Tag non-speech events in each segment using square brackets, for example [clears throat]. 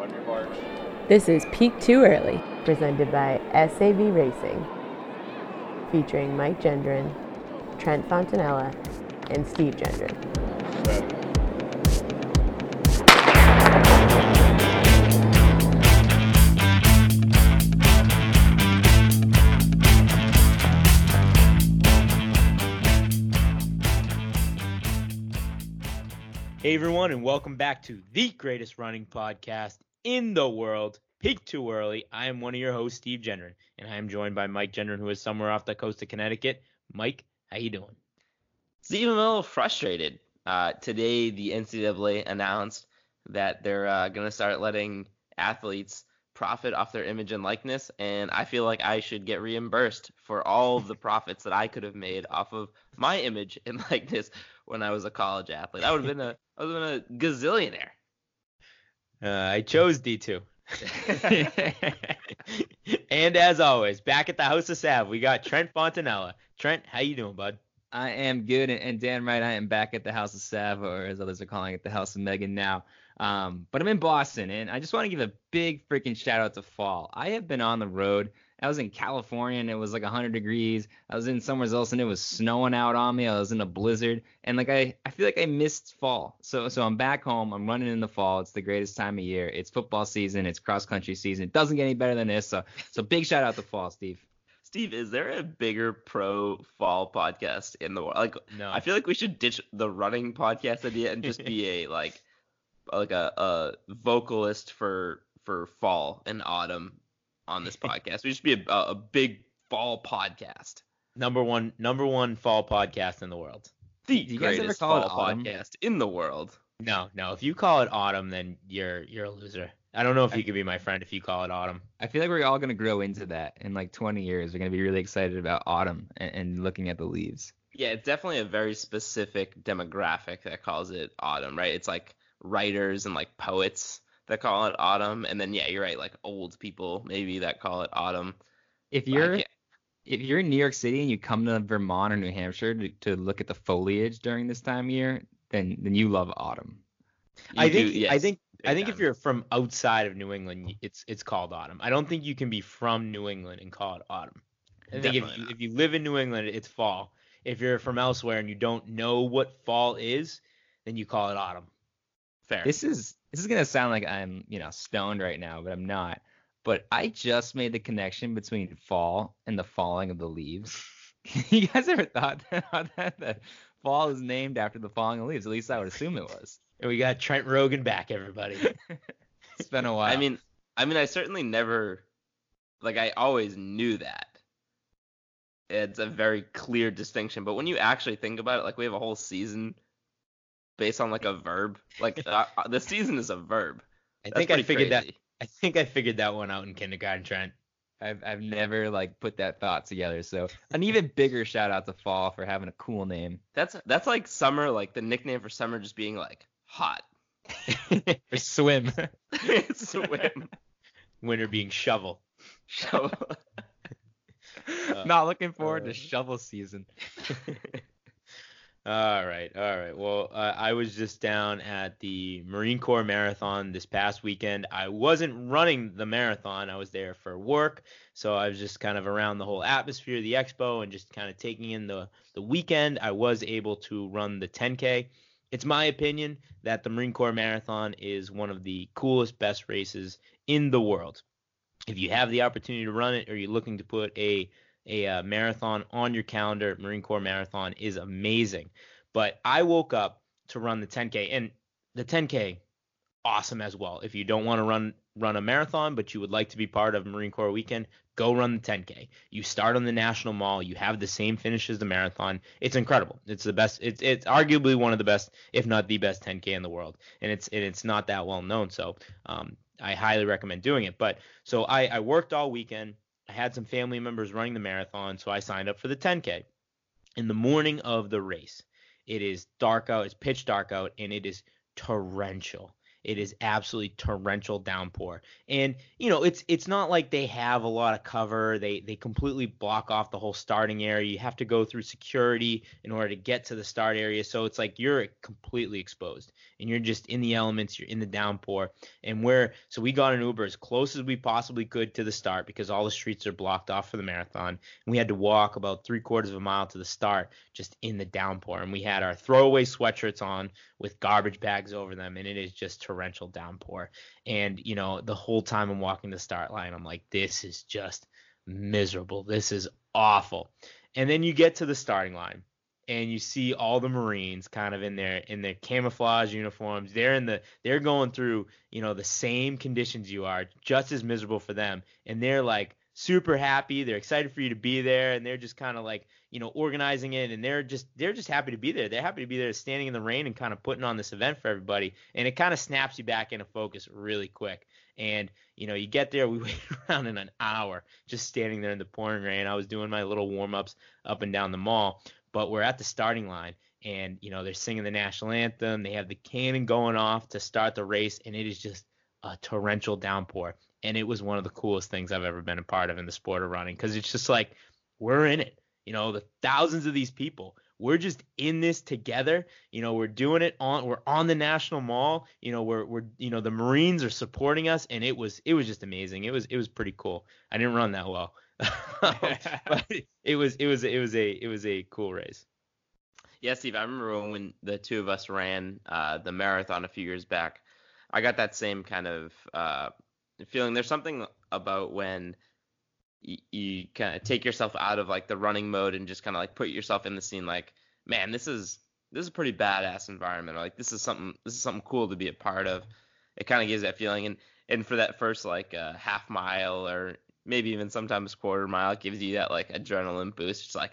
On your mark. This is Peak Too Early, presented by SAV Racing, featuring Mike Gendron, Trent Fontanella, and Steve Gendron. Set. Hey everyone, and welcome back to the greatest running podcast in the world, Peak Too Early. I am one of your hosts, Steve Gendron, and I am joined by Mike Gendron, who is somewhere off the coast of Connecticut. Mike, how you doing? Steve, I'm a little frustrated. Uh, today, the NCAA announced that they're uh, going to start letting athletes profit off their image and likeness, and I feel like I should get reimbursed for all of the [laughs] profits that I could have made off of my image and [laughs] likeness when I was a college athlete. I would have been a I would have been a gazillionaire. Uh, I chose D2. [laughs] [laughs] and as always, back at the House of Sav, we got Trent Fontanella. Trent, how you doing, bud? I am good, and- and Dan right, I am back at the House of Sav, or as others are calling it, the House of Megan now. Um, but I'm in Boston, and I just want to give a big freaking shout out to fall. I have been on the road. I was in California, and it was like 100 degrees. I was in somewhere else, and it was snowing out on me. I was in a blizzard, and like I, I feel like I missed fall. So, so I'm back home. I'm running in the fall. It's the greatest time of year. It's football season. It's cross country season. It doesn't get any better than this. So, so big shout out to fall, Steve. Steve, is there a bigger pro fall podcast in the world? Like, No. I feel like we should ditch the running podcast idea and just be a like, like a, a vocalist for for fall and autumn on this [laughs] podcast. We should be a, a big fall podcast. number one number one fall podcast in the world. The Do you guys ever greatest call it autumn? podcast in the world. No, no. If you call it autumn, then you're you're a loser. I don't know if you could be my friend if you call it autumn. I feel like we're all gonna grow into that in like 20 years. We're gonna be really excited about autumn and, and looking at the leaves. Yeah, it's definitely a very specific demographic that calls it autumn, right? It's like writers and like poets that call it autumn, and then yeah, you're right, like old people maybe that call it autumn. If you're if you're in New York City and you come to Vermont or New Hampshire to, to look at the foliage during this time of year, then then you love autumn. I you think do- I yes, think I think if you're from outside of New England, it's it's called autumn. I don't think you can be from New England and call it autumn. I think if you, not. if you live in New England, it's fall. If you're from elsewhere and you don't know what fall is, then you call it autumn. fair. This is this is gonna sound like I'm you know stoned right now, but I'm not. But I just made the connection between fall and the falling of the leaves. [laughs] you guys ever thought [laughs] about that? That fall is named after the falling of leaves. At least I would assume it was. And we got Trent Rogan back, everybody. [laughs] It's been a while. I mean, I mean, I certainly never, like, I always knew that. It's a very clear distinction, but when you actually think about it, like, we have a whole season based on like a verb. Like, [laughs] uh, uh, the season is a verb. I That's think I pretty figured that crazy. I think I figured that one out in kindergarten, Trent. I've I've never like put that thought together. So an even bigger shout out to Fall for having a cool name. That's that's like summer, like the nickname for summer just being like hot. [laughs] or swim. [laughs] Swim. Winter being shovel. So, Not looking forward to uh, shovel season. All right, all right. Well, uh, I was just down at the Marine Corps Marathon this past weekend. I wasn't running the marathon. I was there for work, so I was just kind of around the whole atmosphere of the expo and just kind of taking in the the weekend. I was able to run the 10K. It's my opinion that the Marine Corps Marathon is one of the coolest, best races in the world. If you have the opportunity to run it, or you're looking to put a a uh, marathon on your calendar, Marine Corps Marathon is amazing. But I woke up to run the 10K, and the 10K, awesome as well. If you don't want to run run a marathon, but you would like to be part of Marine Corps Weekend, go run the 10K. You start on the National Mall. You have the same finish as the marathon. It's incredible. It's the best. It's it's arguably one of the best, if not the best 10K in the world, and it's and it's not that well known. So um, I highly recommend doing it. But so I, I worked all weekend. I had some family members running the marathon, so I signed up for the 10K. In the morning of the race, it is dark out, it's pitch dark out, and it is torrential. It is absolutely torrential downpour. And you know, it's it's not like they have a lot of cover. They they completely block off the whole starting area. You have to go through security in order to get to the start area. So it's like you're completely exposed and you're just in the elements, you're in the downpour. And we're so we got an Uber as close as we possibly could to the start because all the streets are blocked off for the marathon. And we had to walk about three quarters of a mile to the start just in the downpour. And we had our throwaway sweatshirts on with garbage bags over them and it is just torrential downpour. And, you know, the whole time I'm walking the start line, I'm like, this is just miserable. This is awful. And then you get to the starting line and you see all the Marines kind of in their in their camouflage uniforms. They're in the they're going through, you know, the same conditions you are, just as miserable for them. And they're like super happy. They're excited for you to be there, and they're just kind of like you know organizing it, and they're just they're just happy to be there. They're happy to be there, standing in the rain and kind of putting on this event for everybody, and it kind of snaps you back into focus really quick. And you know you get there, we [laughs] wait around in an hour just standing there in the pouring rain. I was doing my little warm ups up and down the mall, but we're at the starting line. And you know they're singing the national anthem. They have the cannon going off to start the race, and it is just a torrential downpour and it was one of the coolest things I've ever been a part of in the sport of running because it's just like we're in it. You know, the thousands of these people, we're just in this together. You know, we're doing it on we're on the national mall. You know, we're we're you know the Marines are supporting us, and it was it was just amazing. It was it was pretty cool. I didn't run that well, [laughs] [laughs] but it was it was it was a it was a cool race. Yeah, Steve, I remember when the two of us ran uh, the marathon a few years back. I got that same kind of uh, feeling. There's something about when you, you kind of take yourself out of like the running mode and just kind of like put yourself in the scene. Like, man, this is this is a pretty badass environment. Or, like, this is something this is something cool to be a part of. It kind of gives that feeling. And and for that first like uh, half mile or maybe even sometimes quarter mile, it gives you that like adrenaline boost. It's like,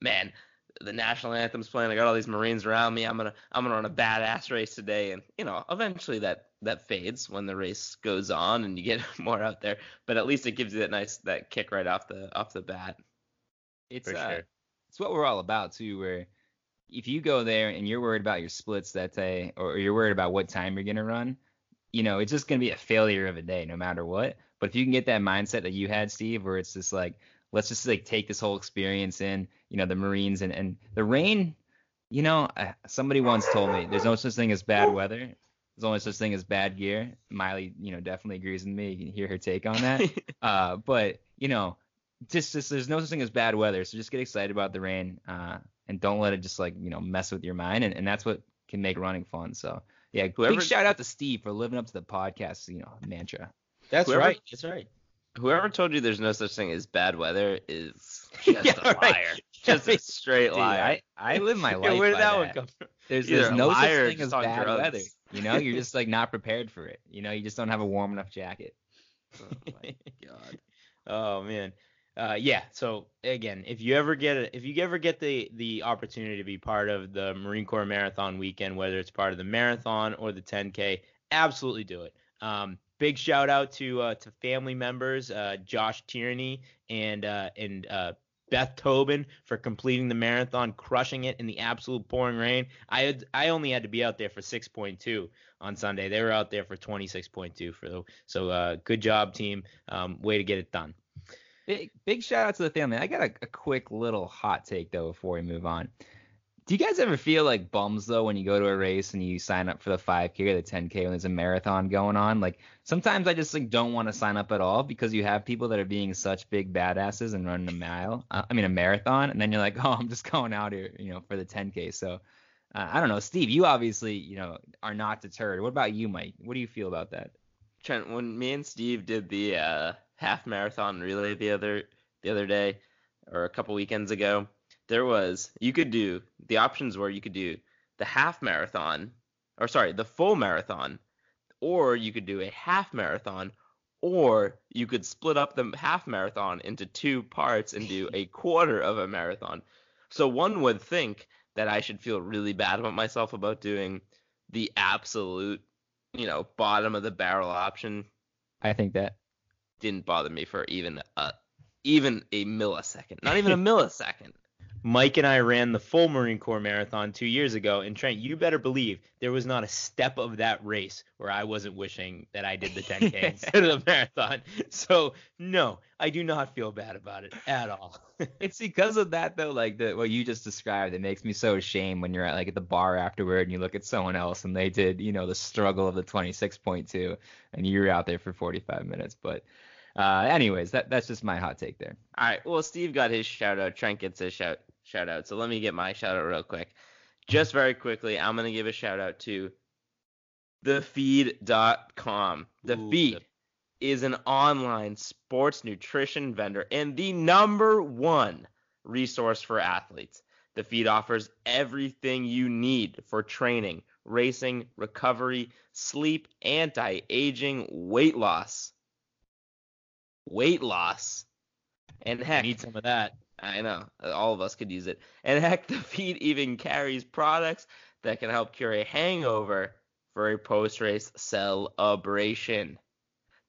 man, the national anthem's playing. I got all these Marines around me. I'm gonna I'm gonna run a badass race today, and you know, eventually that that fades when the race goes on and you get [laughs] more out there. But at least it gives you that nice that kick right off the off the bat. It's uh, sure. it's what we're all about too. Where if you go there and you're worried about your splits that day, or you're worried about what time you're gonna run, you know, it's just gonna be a failure of a day no matter what. But if you can get that mindset that you had, Steve, where it's just like let's just like take this whole experience in, you know, the Marines and and the rain. You know, somebody once told me there's no such thing as bad weather. There's only such thing as bad gear. Miley, you know, definitely agrees with me. You can hear her take on that. [laughs] uh, but you know, just, just there's no such thing as bad weather. So just get excited about the rain, uh, and don't let it just like you know mess with your mind. And, and that's what can make running fun. So yeah, Whoever, big shout out to Steve for living up to the podcast, you know, mantra. That's Whoever, right. That's right. Whoever told you there's no such thing as bad weather is just yeah, a liar. Right. [laughs] Just a [laughs] straight Dude, liar. I, I live my life. yeah, where did that, that, one come from? There's, there's no such thing as bad drugs. weather. You know, you're [laughs] just like not prepared for it. You know, you just don't have a warm enough jacket. Oh my god. [laughs] Oh man. Uh, yeah. So again, if you ever get a, if you ever get the the opportunity to be part of the Marine Corps Marathon weekend, whether it's part of the marathon or the 10K, absolutely do it. Um, big shout out to uh, to family members, uh, Josh Tierney and uh, and uh, Beth Tobin for completing the marathon, crushing it in the absolute pouring rain. I had I only had to be out there for 6.2 on Sunday. They were out there for 26.2 for the so uh, good job team. Um, way to get it done. Big big shout out to the family. I got a, a quick little hot take though before we move on. Do you guys ever feel like bums though when you go to a race and you sign up for the 5K or the 10K when there's a marathon going on? Like sometimes I just like don't want to sign up at all because you have people that are being such big badasses and running a mile, uh, I mean a marathon, and then you're like, [laughs] oh, I'm just going out here, you know, for the 10K. So uh, I don't know, Steve, you obviously, you know, are not deterred. What about you, Mike? What do you feel about that? Trent, when me and Steve did the uh, half marathon relay the other the other day or a couple weekends ago there was you could do the options were you could do the half marathon or sorry the full marathon or you could do a half marathon or you could split up the half marathon into two parts and do a quarter of a marathon. So one would think that i should feel really bad about myself about doing the absolute you know bottom of the barrel option. I think that didn't bother me for even a even a millisecond not even a [laughs] millisecond Mike and I ran the full Marine Corps marathon two years ago, and Trent, you better believe there was not a step of that race where I wasn't wishing that I did the 10K instead [laughs] [laughs] of the marathon. So no, I do not feel bad about it at all. [laughs] it's because of that though, like the what you just described. It makes me so ashamed when you're at like at the bar afterward and you look at someone else and they did, you know, the struggle of the 26.2, and you're out there for 45 minutes. But uh, anyways, that that's just my hot take there. All right. Well, Steve got his shout out. Trent gets his shout shout out. So let me get my shout out real quick. Just very quickly, I'm gonna give a shout out to thefeed.com. The Ooh, Feed the- is an online sports nutrition vendor and the number one resource for athletes. The Feed offers everything you need for training, racing, recovery, sleep, anti-aging, weight loss. Weight loss. And I heck, need some of that. I know. Uh, all of us could use it. And heck, the feed even carries products that can help cure a hangover for a post race celebration.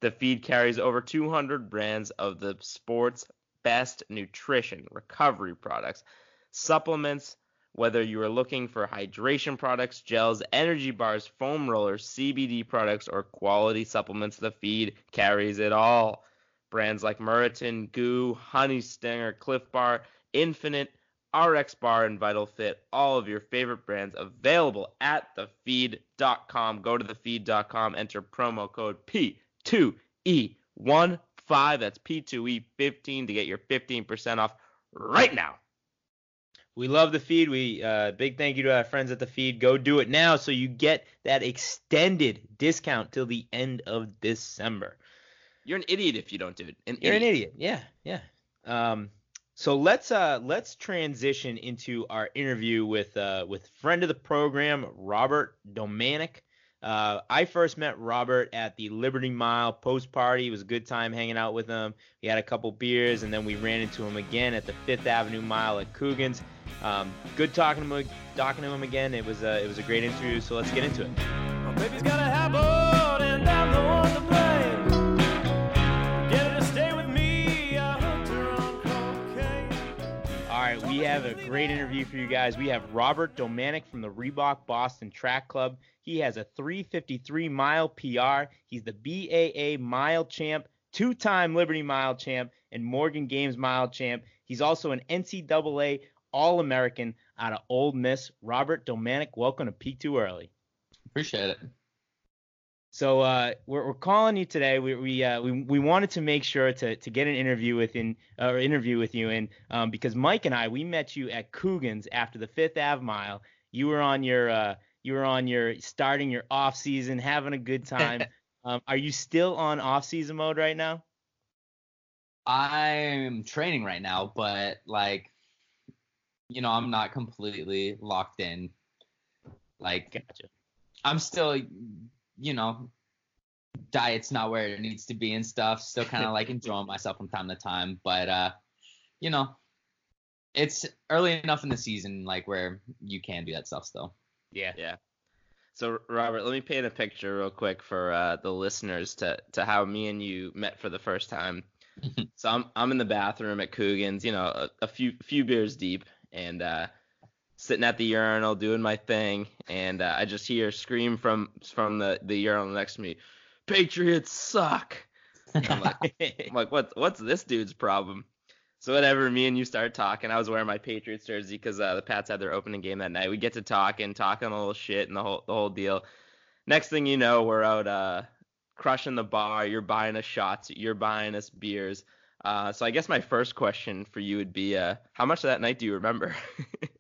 The feed carries over 200 brands of the sport's best nutrition recovery products, supplements, whether you are looking for hydration products, gels, energy bars, foam rollers, CBD products, or quality supplements, the feed carries it all. Brands like Maurten, GU, Honey Stinger, Clif Bar, Infinite, RX Bar, and Vital Fit. All of your favorite brands available at thefeed.com. Go to thefeed.com, enter promo code P2E15. That's P2E15 to get your 15% off right now. We love the feed. We uh, big thank you to our friends at the feed. Go do it now so you get that extended discount till the end of December. You're an idiot if you don't do it. An You're idiot. an idiot. Yeah, yeah. Um, so let's uh let's transition into our interview with uh with friend of the program Robert Domanic. Uh, I first met Robert at the Liberty Mile post party. It was a good time hanging out with him. We had a couple beers, and then we ran into him again at the Fifth Avenue Mile at Coogan's. Um, good talking to him, talking to him again. It was a, it was a great interview. So let's get into it. My have a great interview for you guys. We have Robert Domanic from the Reebok Boston Track Club. He has a 353 mile PR. He's the BAA mile champ, two time Liberty mile champ, and Morton Games mile champ. He's also an NCAA All American out of Ole Miss. Robert Domanic, welcome to Peak Too Early. Appreciate it. So uh, we're, we're calling you today. We we, uh, we we wanted to make sure to to get an interview with in or interview with you in um, because Mike and I we met you at Coogan's after the Fifth Ave Mile. You were on your uh, you were on your starting your off season, having a good [laughs] time. um, are you still on off season mode right now? I'm training right now, but like, you know, I'm not completely locked in. Like, Gotcha. I'm still, you know, diet's not where it needs to be and stuff. Still kind of like enjoying myself from time to time, but uh, you know, it's early enough in the season like where you can do that stuff still. Yeah. Yeah. So Robert, let me paint a picture real quick for uh, the listeners to to how me and you met for the first time. [laughs] so I'm I'm in the bathroom at Coogan's, you know, a, a few few beers deep, and uh, sitting at the urinal doing my thing, and uh, I just hear a scream from from the the urinal next to me, Patriots suck. I'm like, [laughs] I'm like, what's what's this dude's problem? So whatever, me and you start talking. I was wearing my Patriots jersey because uh, the Pats had their opening game that night. We get to talking, talking a little shit and the whole the whole deal. Next thing you know, we're out uh, crushing the bar. You're buying us shots. You're buying us beers. Uh, so I guess my first question for you would be, uh, how much of that night do you remember? [laughs]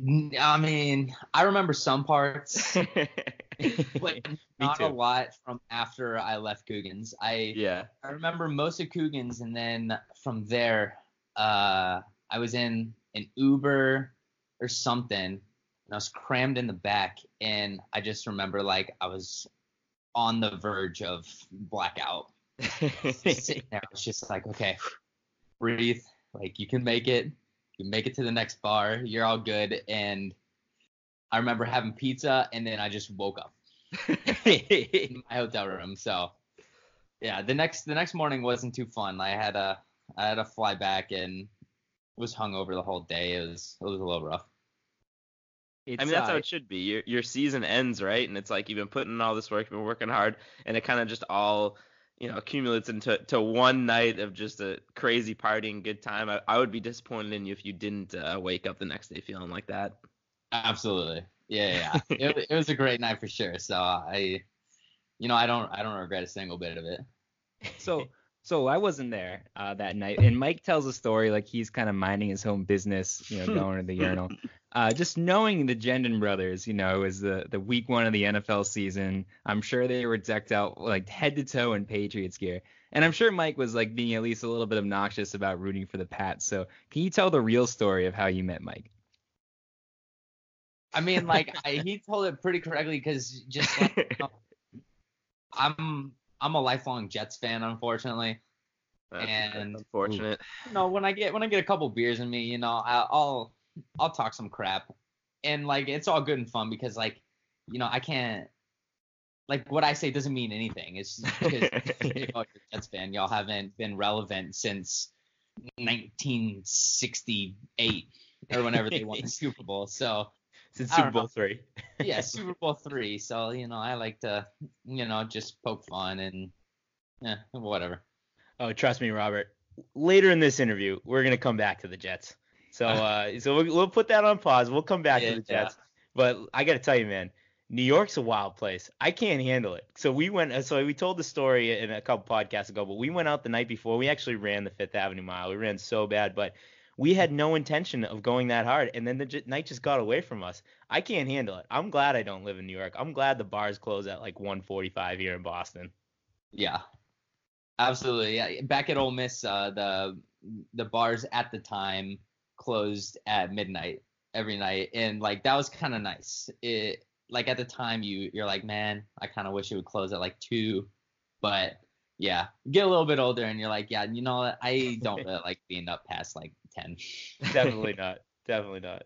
I mean, I remember some parts, [laughs] but not a lot from after I left Coogan's. I yeah. I remember most of Coogan's, and then from there, uh, I was in an Uber or something, and I was crammed in the back, and I just remember like I was on the verge of blackout. [laughs] Sitting there, I was just like, okay, breathe, like you can make it, you make it to the next bar, you're all good. And I remember having pizza, and then I just woke up [laughs] in my hotel room. So yeah, the next the next morning wasn't too fun. I had a I had to fly back and was hungover the whole day. It was it was a little rough. It's, I mean, that's uh, how it should be. Your your season ends, right? And it's like you've been putting in all this work, you've been working hard, and it kind of just all, you know, accumulates into to one night of just a crazy party and good time. I, I would be disappointed in you if you didn't uh, wake up the next day feeling like that. Absolutely. Yeah, yeah. yeah. [laughs] it, it was a great night for sure. So I, you know, I don't I don't regret a single bit of it. so so I wasn't there uh, that night, and Mike tells a story like he's kind of minding his own business, you know, going to the [laughs] urinal. Uh, just knowing the Gendron brothers, you know, it was the the week one of the NFL season. I'm sure they were decked out like head to toe in Patriots gear, and I'm sure Mike was like being at least a little bit obnoxious about rooting for the Pats. So can you tell the real story of how you met Mike? I mean, like I, he told it pretty correctly because just like, you [laughs] know, I'm I'm a lifelong Jets fan, unfortunately. That's, And- that's unfortunate. You know, when I get when I get a couple beers in me, you know, I, I'll I'll talk some crap, and like it's all good and fun because like, you know, I can't like what I say doesn't mean anything. It's just [laughs] because you know, you're a Jets fan, y'all haven't been relevant since 1968 or whenever they won the [laughs] Super Bowl. So Since Super know. Bowl three. yeah, [laughs] Super Bowl three. So you know, I like to, you know, just poke fun and yeah, whatever. Oh, trust me, Robert. Later in this interview, we're gonna come back to the Jets. So, [laughs] uh, so we'll, we'll put that on pause. We'll come back Yeah, to the Jets. But I gotta tell you, man, New York's a wild place. I can't handle it. So we went. So we told the story in a couple podcasts ago, but we went out the night before. We actually ran the Fifth Avenue Mile. We ran so bad, but we had no intention of going that hard. And then the j- night just got away from us. I can't handle it. I'm glad I don't live in New York. I'm glad the bars close at like 1:45 here in Boston. Yeah, absolutely. Yeah, back at Ole Miss, uh, the the bars at the time closed at midnight every night, and like that was kind of nice. It like at the time you you're like, man, I kind of wish it would close at like two, but yeah, get a little bit older and you're like, yeah, you know what, I don't really [laughs] like being up past like ten. [laughs] Definitely not. Definitely not.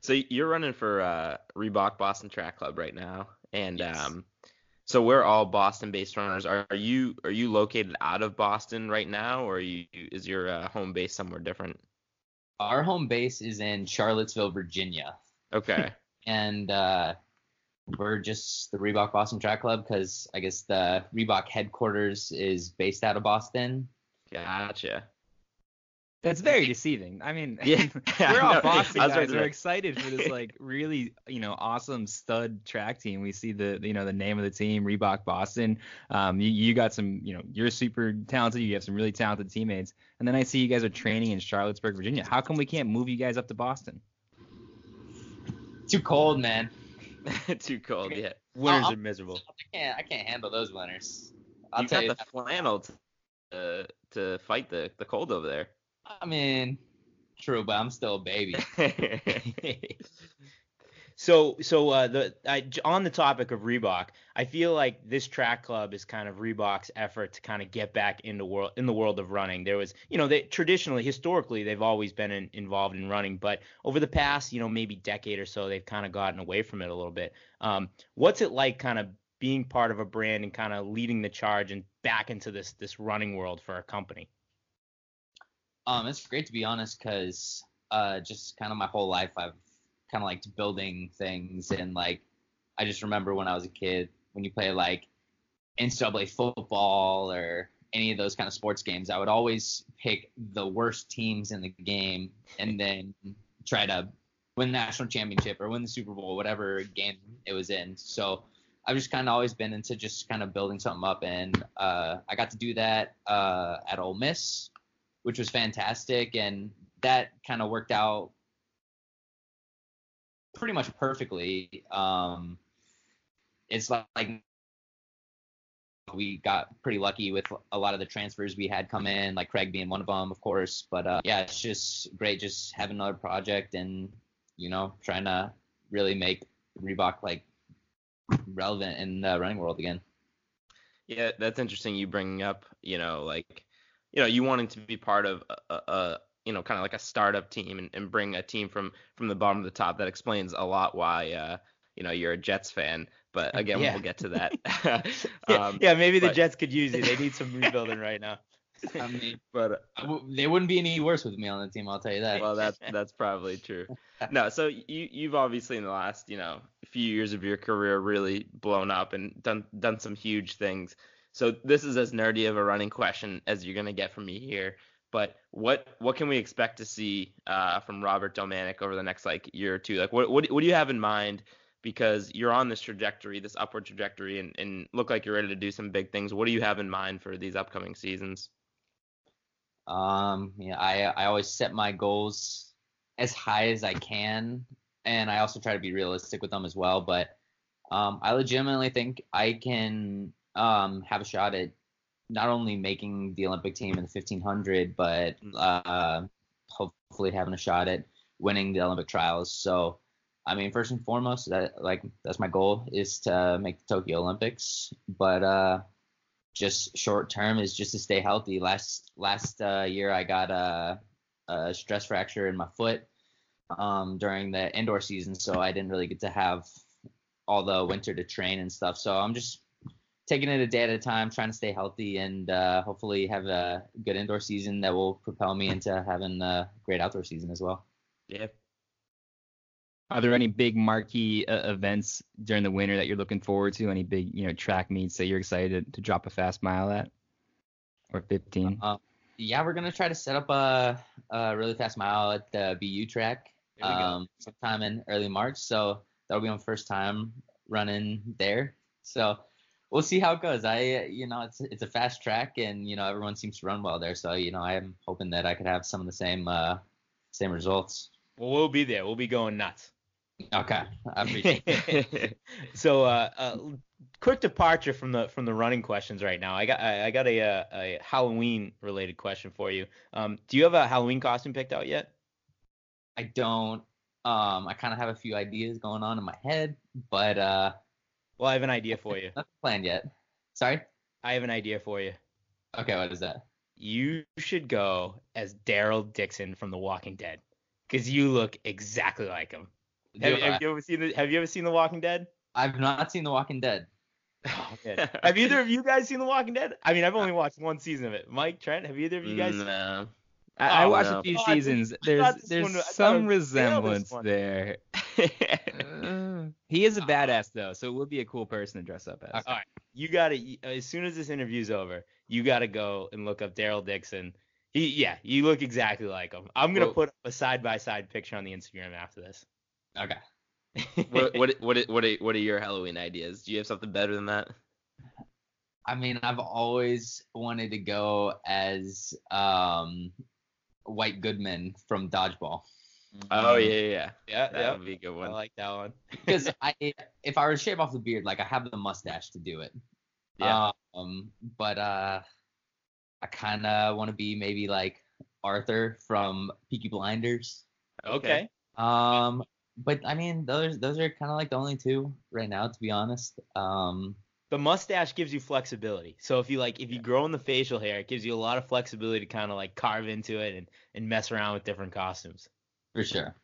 So you're running for uh, Reebok Boston Track Club right now, and Yes. um, so we're all Boston-based runners. Are, are you are you located out of Boston right now, or are you is your uh, home base somewhere different? Our home base is in Charlottesville, Virginia. Okay. [laughs] and uh, we're just the Reebok Boston Track Club because I guess the Reebok headquarters is based out of Boston. Gotcha. That's very deceiving. I mean, [laughs] Yeah, [laughs] we're all know. Boston I was about guys. to We're excited for this like [laughs] really, you know, awesome stud track team. We see the, you know, the name of the team, Reebok Boston. Um, you, you got some, you know, you're super talented. You have some really talented teammates. And then I see you guys are training in Charlottesburg, Virginia. How come we can't move you guys up to Boston? Too cold, man. Too cold. Yeah. Winters I'll- are miserable. I can't I can't handle those winters. I'll you tell got you. the flannel to uh, to fight the the cold over there. I mean, true, but I'm still a baby. [laughs] So, so uh, the I, on the topic of Reebok, I feel like this track club is kind of Reebok's effort to kind of get back into world in the world of running. There was, you know, they traditionally, historically, they've always been in, involved in running, but over the past, you know, maybe decade or so, they've kind of gotten away from it a little bit. Um, what's it like, kind of being part of a brand and kind of leading the charge and back into this this running world for a company? Um, it's great to be honest, cause uh, just kind of my whole life I've kind of liked building things and like I just remember when I was a kid when you play like NCAA football or any of those kind of sports games, I would always pick the worst teams in the game and then try to win the national championship or win the Super Bowl, whatever game it was in. So I've just kind of always been into just kind of building something up, and uh, I got to do that uh, at Ole Miss, which was fantastic, and that kind of worked out pretty much perfectly. Um, it's like, like we got pretty lucky with a lot of the transfers we had come in, like Craig being one of them, of course. But uh, yeah, it's just great just having another project and you know trying to really make Reebok like relevant in the running world again. Yeah, that's interesting. You bringing up, you know, like, you know, you wanting to be part of a, a, a you know, kind of like a startup team and, and bring a team from from the bottom to the top. That explains a lot why, uh, you know, you're a Jets fan. But again, Yeah. we'll get to [laughs] that. [laughs] Yeah, um, yeah, maybe the but- Jets could use you. They need some [laughs] rebuilding right now. I mean, but I w- they wouldn't be any worse with me on the team. I'll tell you that. well, that's that's probably true. No, so you you've obviously in the last you know few years of your career really blown up and done done some huge things. So this is as nerdy of a running question as you're gonna get from me here. But what what can we expect to see uh, from Robert Domanic over the next like year or two? Like what what what do you have in mind? Because you're on this trajectory, this upward trajectory, and, and look like you're ready to do some big things. What do you have in mind for these upcoming seasons? Um, yeah, I I always set my goals as high as I can, and I also try to be realistic with them as well. But um, I legitimately think I can um have a shot at not only making the Olympic team in the 1500, but uh, hopefully having a shot at winning the Olympic trials. So, I mean, first and foremost, that like that's my goal is to make the Tokyo Olympics. But uh, just short term is just to stay healthy. Last last uh, year I got a, a stress fracture in my foot um, during the indoor season, so I didn't really get to have all the winter to train and stuff. So I'm just taking it a day at a time, trying to stay healthy, and uh, hopefully have a good indoor season that will propel me into having a great outdoor season as well. Yeah. Are there any big marquee uh, events during the winter that you're looking forward to? Any big, you know, track meets that you're excited to, to drop a fast mile at, or 15? Uh, yeah, we're gonna try to set up a, a really fast mile at the BU track There we go. um, sometime in early March. So that'll be my first time running there. So we'll see how it goes. I, you know, it's it's a fast track, and you know everyone seems to run well there. So you know, I'm hoping that I could have some of the same uh, same results. Well, we'll be there. We'll be going nuts. Okay, I appreciate. it. [laughs] so, uh, uh, quick departure from the from the running questions right now. I got I, I got a, uh, a Halloween related question for you. Um, do you have a Halloween costume picked out yet? I don't. Um, I kind of have a few ideas going on in my head, but uh, Well, I have an idea for you. Not planned yet. Sorry. I have an idea for you. Okay, what is that? You should go as Daryl Dixon from The Walking Dead, because you look exactly like him. Have, have you ever seen the Have you ever seen The Walking Dead? I've not seen The Walking Dead. [laughs] Oh, man. [laughs] have either of you guys seen The Walking Dead? I mean, I've only watched one season of it. Mike, Trent, have either of you guys? No. I, I Oh, watched no. a few oh, I seasons. I There's there's one- I thought it some was Dale this resemblance one. there. [laughs] He is a badass though, so it would be a cool person to dress up as. All right, you gotta as soon as this interview's over, you gotta go and look up Daryl Dixon. He, yeah, you look exactly like him. I'm gonna Well- put a side by side picture on the Instagram after this. Okay. [laughs] what what what what are, what are your Halloween ideas? Do you have something better than that? I mean, I've always wanted to go as um, White Goodman from Dodgeball Oh yeah, yeah, yeah. yeah, That yeah. would be a good one. I like that one. [laughs] because I, if I were to shave off the beard, like I have the mustache to do it. Yeah. Um, but uh, I kind of want to be maybe like Arthur from Peaky Blinders. Okay. Um, but I mean, those those are kind of like the only two right now, to be honest. Um, The mustache gives you flexibility. So if you like, if you grow in the facial hair, it gives you a lot of flexibility to kind of like carve into it and and mess around with different costumes. For sure.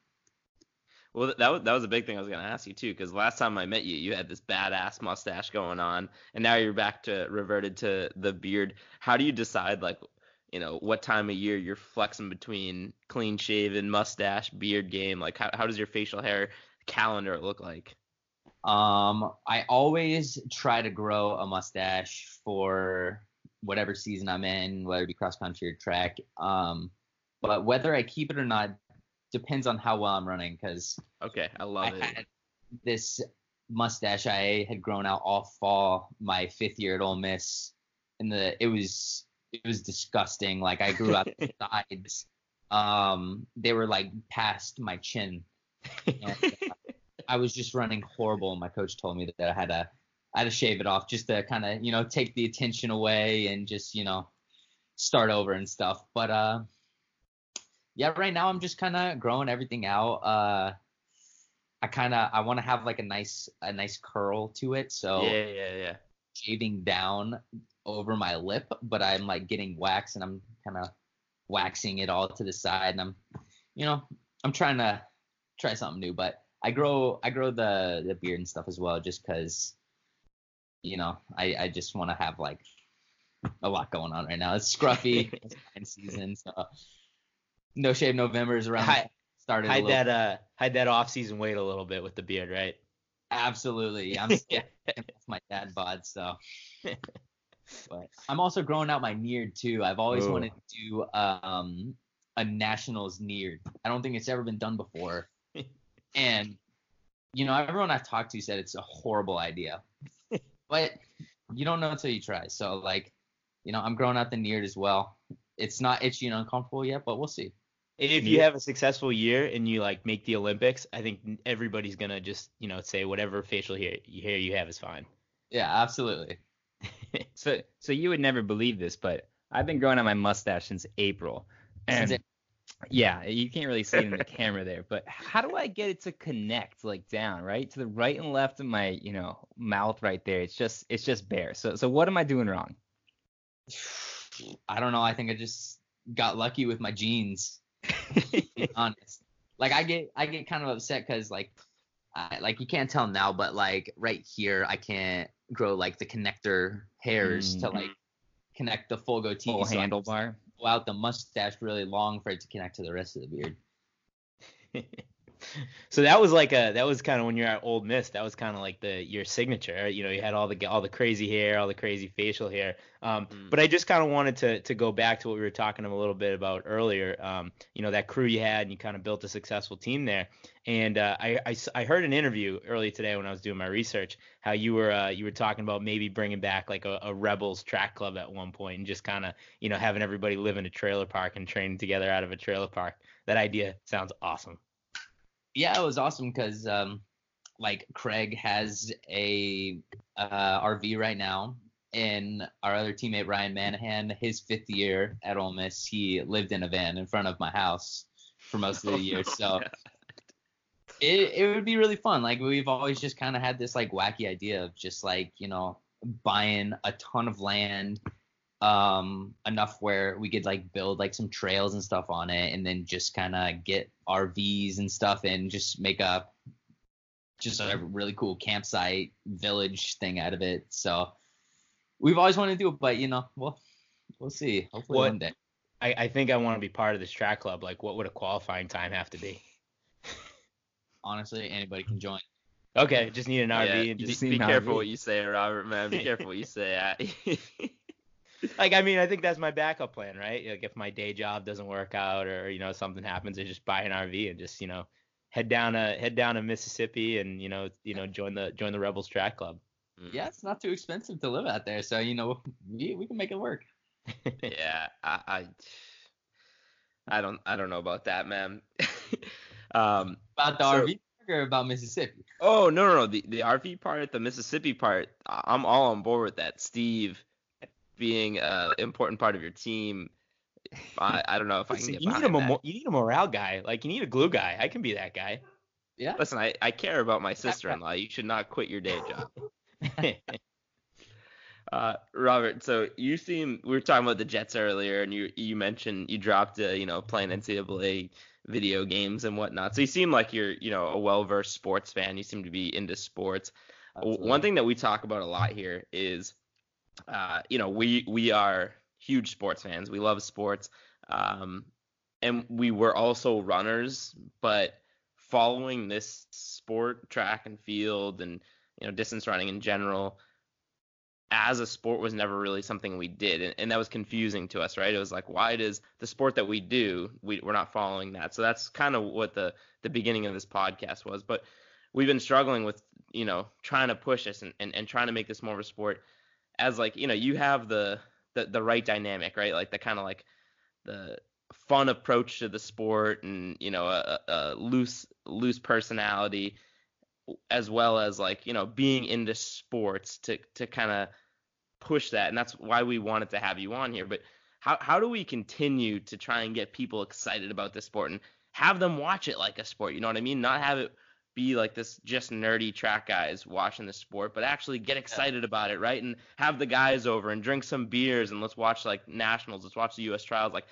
Well, that was that was a big thing I was gonna ask you too, because last time I met you, you had this badass mustache going on, and now you're back to reverted to the beard. How do you decide like, you know, what time of year you're flexing between clean shaven, mustache, beard game? Like, how how does your facial hair calendar look like? Um, I always try to grow a mustache for whatever season I'm in, whether it be cross country or track. Um, but whether I keep it or not depends on how well I'm running. Because Okay, I I love it. had this mustache I had grown out all fall my fifth year at Ole Miss, and the it was it was disgusting. Like I grew out [laughs] the sides. Um, they were like past my chin. And, uh, I was just running horrible. and My coach told me that I had to I had to shave it off just to kind of you know take the attention away and just you know start over and stuff. But uh, yeah, right now I'm just kind of growing everything out. Uh, I kind of I want to have like a nice a nice curl to it. So Yeah, yeah, yeah. shaving down over my lip, but I'm like getting wax and I'm kind of waxing it all to the side and I'm you know, I'm trying to try something new, but I grow I grow the the beard and stuff as well just cuz you know, I I just want to have like a lot going on right now. It's scruffy. [laughs] it's season, so no shave November is around. Hi- started Hide that uh hide that off season weight a little bit with the beard, right? absolutely. I'm [laughs] getting my dad bod, so. But I'm also growing out my neared too. I've always Ooh. wanted to do um a nationals neared. I don't think it's ever been done before. [laughs] and you know, everyone I've talked to said it's a horrible idea. [laughs] but you don't know until you try. So like, you know, I'm growing out the neared as well. It's not itchy and uncomfortable yet, but we'll see. If you have a successful year and you like make the Olympics, I think everybody's gonna just you know say whatever facial hair hair you have is fine. Yeah, absolutely. [laughs] So so you would never believe this, but I've been growing out my mustache since April. Since And yeah, you can't really see it in the [laughs] camera there, but how do I get it to connect like down, right? To the right and left of my, you know, mouth right there. It's just it's just bare. So so what am I doing wrong? [sighs] I don't know. I think I just got lucky with my genes. [laughs] honest. Like I get I get kind of upset because like I, like you can't tell now, but like right here I can't grow like the connector hairs to Mm. like connect the full goatee. Full so handlebar. pull out the mustache really long for it to connect to the rest of the beard. [laughs] so that was like a that was kind of when you're at Ole Miss. That was kind of like the your signature. You know, you had all the all the crazy hair, all the crazy facial hair. Um, Mm. But I just kind of wanted to to go back to what we were talking a little bit about earlier. Um, you know, that crew you had, and you kind of built a successful team there. And uh, I, I I heard an interview early today when I was doing my research how you were uh, you were talking about maybe bringing back like a, a Rebels track club at one point and just kind of you know having everybody live in a trailer park and training together out of a trailer park. That idea sounds awesome. Yeah, it was awesome because um, like Craig has a uh, RV right now, and our other teammate Ryan Manahan, his fifth year at Ole Miss, he lived in a van in front of my house for most of the year. [laughs] So it it would be really fun. Like we've always just kind of had this like wacky idea of just like you know buying a ton of land um enough where we could like build like some trails and stuff on it and then just kind of get RVs and stuff and just make a just a really cool campsite village thing out of it. So we've always wanted to do it, but you know, we'll we'll see. Hopefully What- one day. I, I think I want to be part of this track club. Like, what would a qualifying time have to be? [laughs] Honestly, anybody can join. Okay, just need an RV Yeah, and be, just need be an careful RV. what you say, Robert, man. Be [laughs] careful what you say. [laughs] I- like I mean I think that's my backup plan, right? Like if my day job doesn't work out or you know something happens, I just buy an RV and just you know head down a head down to Mississippi and you know you know join the join the Rebels track club. Yeah, it's not too expensive to live out there, so you know we we can make it work. [laughs] yeah, I, I, I don't, I don't know about that, man. [laughs] um, About the So- RV park or about Mississippi? oh no, no, no, the the RV part, the Mississippi part, I'm all on board with that. Steve being an important part of your team. I, I don't know if I can get you need a behind that. you need a morale guy. Like you need a glue guy. I can be that guy. Yeah. Listen, I, I care about my sister-in-law. You should not quit your day job. [laughs] [laughs] Uh, Robert, so you seem we were talking about the Jets earlier, and you you mentioned you dropped uh, you know playing NCAA video games and whatnot. So you seem like you're you know a well versed sports fan. You seem to be into sports. W- One thing that we talk about a lot here is, uh, you know, we we are huge sports fans. We love sports, um, and we were also runners. But following this sport, track and field, and you know distance running in general, as a sport was never really something we did, and, and that was confusing to us, right? It was like, why does the sport that we do, we, we're not following that? So that's kind of what the the beginning of this podcast was. But we've been struggling with you know trying to push this and, and, and trying to make this more of a sport as like you know you have the the, the right dynamic right? Like the kind of like the fun approach to the sport and you know a, a loose loose personality as well as like you know being into sports to to kind of push that and that's why we wanted to have you on here. But how how do we continue to try and get people excited about this sport and have them watch it like a sport you know what i mean? Not have it be like this just nerdy track guys watching the sport, but actually get excited about it, right? And have the guys over and drink some beers and let's watch like nationals, let's watch the U.S. trials. Like,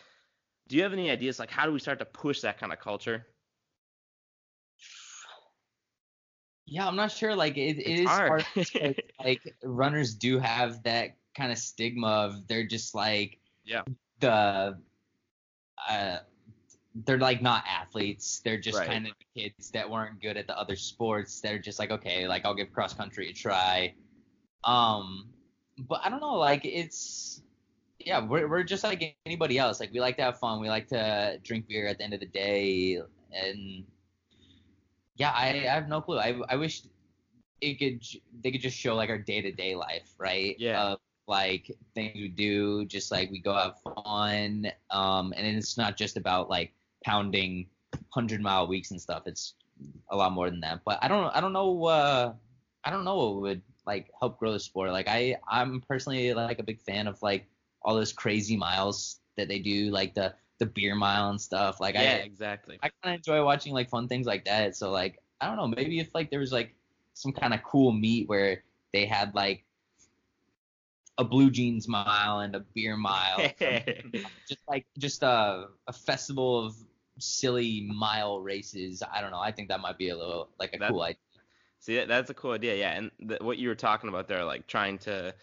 do you have any ideas? Like, how do we start to push that kind of culture? Yeah, I'm not sure. Like it, it It's hard. hard. [laughs] like runners do have that kind of stigma of they're just like Yeah. the uh they're like not athletes. They're just Right. kind of kids that weren't good at the other sports. They're just like, okay, like I'll give cross country a try. Um, but I don't know, like it's yeah, we're we're just like anybody else. Like we like to have fun. We like to drink beer at the end of the day, and yeah, I, I have no clue. I I wish it could they could just show like our day to day life, right? Yeah. Of, like things we do, just like we go have fun. Um, and it's not just about like pounding hundred mile weeks and stuff. It's a lot more than that. But I don't I don't know uh I don't know what would like help grow the sport. Like I I'm personally like a big fan of like all those crazy miles that they do, like the the beer mile and stuff. Like yeah, I exactly. I kind of enjoy watching like fun things like that. So like I don't know, maybe if like there was like some kind of cool meet where they had like a blue jeans mile and a beer mile, [laughs] just like just a a festival of silly mile races. I don't know. I think that might be a little like a cool idea. See, that, that's a cool idea. Yeah, and th- what you were talking about there, like trying to,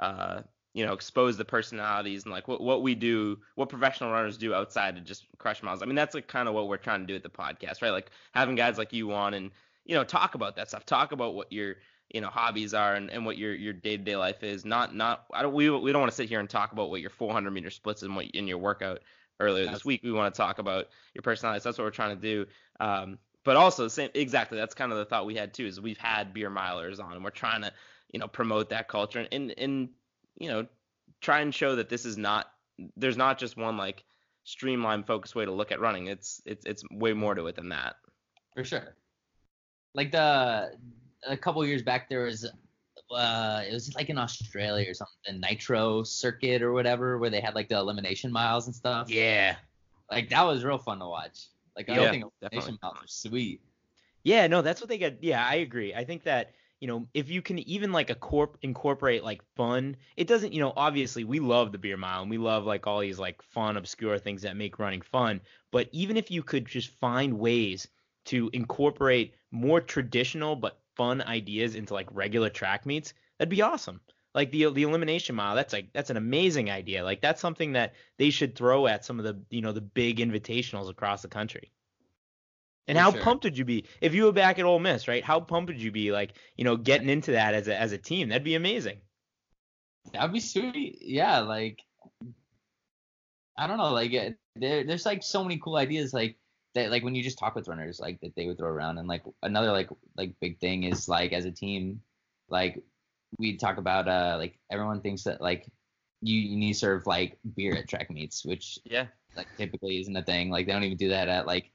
uh, you know, expose the personalities and like what what we do, what professional runners do outside of just crush miles. I mean, that's like kind of what we're trying to do at the podcast, right? Like having guys like you on and you know talk about that stuff, talk about what your you know hobbies are and, and what your your day to day life is. Not not I don't we we don't want to sit here and talk about what your 400 meter splits and what in your workout earlier this week. We want to talk about your personalities. That's what we're trying to do. Um, but also same exactly that's kind of the thought we had too is we've had beer milers on and we're trying to you know promote that culture and and, and you know try and show that this is not there's not just one like streamlined focused way to look at running it's it's it's way more to it than that For sure. Like the a couple years back there was uh it was like in Australia or something, the Nitro circuit or whatever, where they had like the elimination miles and stuff. Yeah. Like that was real fun to watch. Like I Yeah, think elimination definitely. miles are sweet. Yeah, no, that's what they get. Yeah, I agree. I think that you know if you can even like a corp incorporate like fun, it doesn't. You know, obviously we love the beer mile and we love like all these like fun, obscure things that make running fun. But even if you could just find ways to incorporate more traditional but fun ideas into like regular track meets, that'd be awesome. Like the the elimination mile, that's like that's an amazing idea. Like that's something that they should throw at some of the you know the big invitationals across the country. And For how sure. pumped would you be if you were back at Ole Miss, right? How pumped would you be, like you know, getting into that as a as a team? That'd be amazing. That'd be sweet. Yeah, like I don't know, like there there's like so many cool ideas like that like when you just talk with runners like that they would throw around and like another like like big thing is like as a team like we talk about uh like everyone thinks that like you, you need to serve like beer at track meets which yeah. like typically isn't a thing. Like they don't even do that at like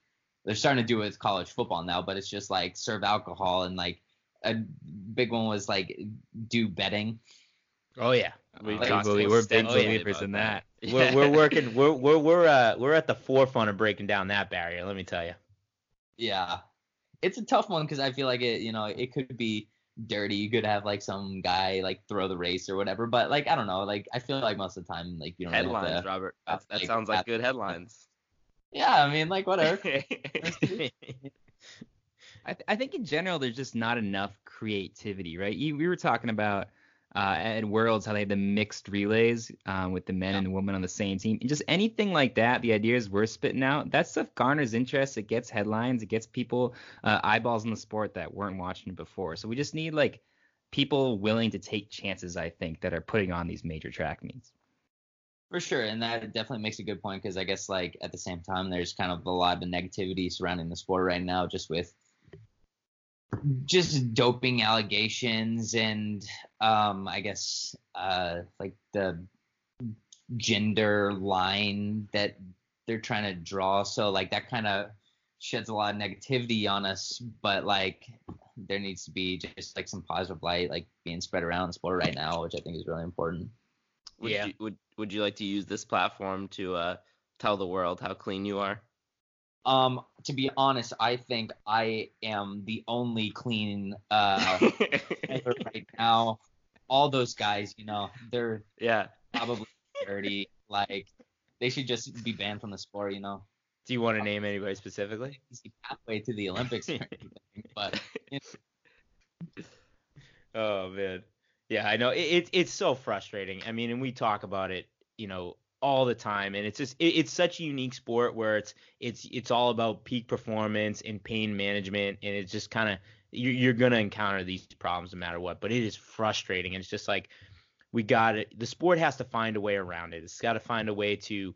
they're starting to do it with college football now but it's just like serve alcohol and like a big one was like do betting. Oh yeah, We Oh, talked we- we're big extensively believers about in that. That. [laughs] we're we're working [laughs] we're we're we're uh we're at the forefront of breaking down that barrier. Let me tell you. Yeah, it's a tough one because I feel like it, you know, it could be dirty. You could have like some guy like throw the race or whatever, but like I don't know, like I feel like most of the time like you don't really have headlines to- robert That's, that like, sounds like good headlines [laughs] Yeah, I mean like whatever. I, th- I think in general there's just not enough creativity, right? You, we were talking about uh, at Worlds how they had the mixed relays um, with the men and the women on the same team, and just anything like that. The ideas we're spitting out, that stuff garners interest. It gets headlines. It gets people uh, eyeballs in the sport that weren't watching it before. So we just need like people willing to take chances. I think that are putting on these major track meets. For sure, and that definitely makes a good point because I guess like at the same time there's kind of a lot of negativity surrounding the sport right now, just with just doping allegations and um I guess uh like the gender line that they're trying to draw. So like that kind of sheds a lot of negativity on us, but like there needs to be just like some positive light like being spread around the sport right now, which I think is really important. would Yeah. you would would you like to use this platform to uh tell the world how clean you are Um, to be honest, I think I am the only clean uh [laughs] [laughs] right now. All those guys, you know, they're yeah probably dirty. Like they should just be banned from the sport, you know. Do you want to name anybody specifically? [laughs] Easy pathway to the Olympics or anything. But you know, Oh man. Yeah, I know. It, it it's so frustrating. I mean, and we talk about it, you know, all the time, and it's just it, it's such a unique sport where it's it's it's all about peak performance and pain management, and it's just kind of you're, you're gonna encounter these problems no matter what. But it is frustrating, and it's just like we got it. The sport has to find a way around it. It's got to find a way to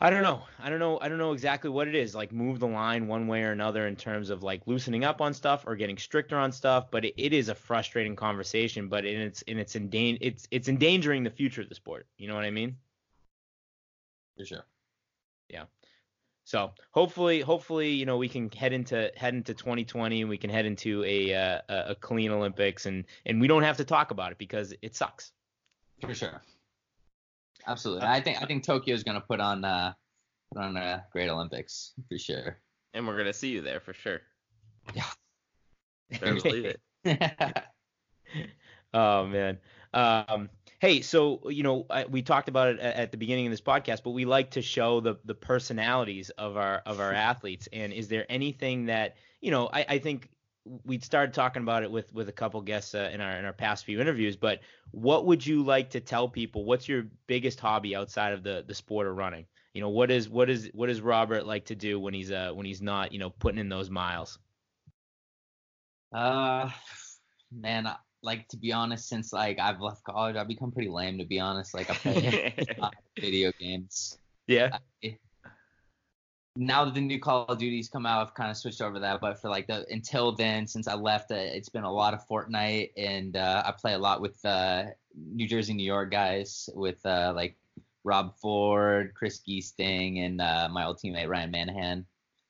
I don't know. I don't know. I don't know exactly what it is. Like move the line one way or another in terms of like loosening up on stuff or getting stricter on stuff. But it, it is a frustrating conversation. But in it's and it's in it's it's endangering the future of the sport. You know what I mean? For sure. Yeah. So hopefully, hopefully, you know, we can head into head into 2020 and we can head into a uh, a a clean Olympics and and we don't have to talk about it because it sucks. For sure. Absolutely. I think I think Tokyo is gonna put on uh put on a great Olympics for sure. And we're gonna see you there for sure. Yeah. Better believe it. [laughs] [laughs] oh man. Um, hey, so you know I, we talked about it at, at the beginning of this podcast, but we like to show the the personalities of our of our [laughs] athletes. And is there anything that you know? I, I think we started talking about it with with a couple guests uh, in our in our past few interviews. But what would you like to tell people? What's your biggest hobby outside of the the sport of running? You know, what is what is what does Robert like to do when he's uh when he's not you know putting in those miles? Uh man, like to be honest, since like I've left college, I've become pretty lame to be honest. Like I play [laughs] a lot of video games. Yeah. I- now that the new Call of Duty's come out, I've kind of switched over that. But for like the until then, since I left, uh, it's been a lot of Fortnite, and uh, I play a lot with uh, New Jersey, New York guys, with uh, like Rob Ford, Chris Geesting, and uh, my old teammate Ryan Manahan.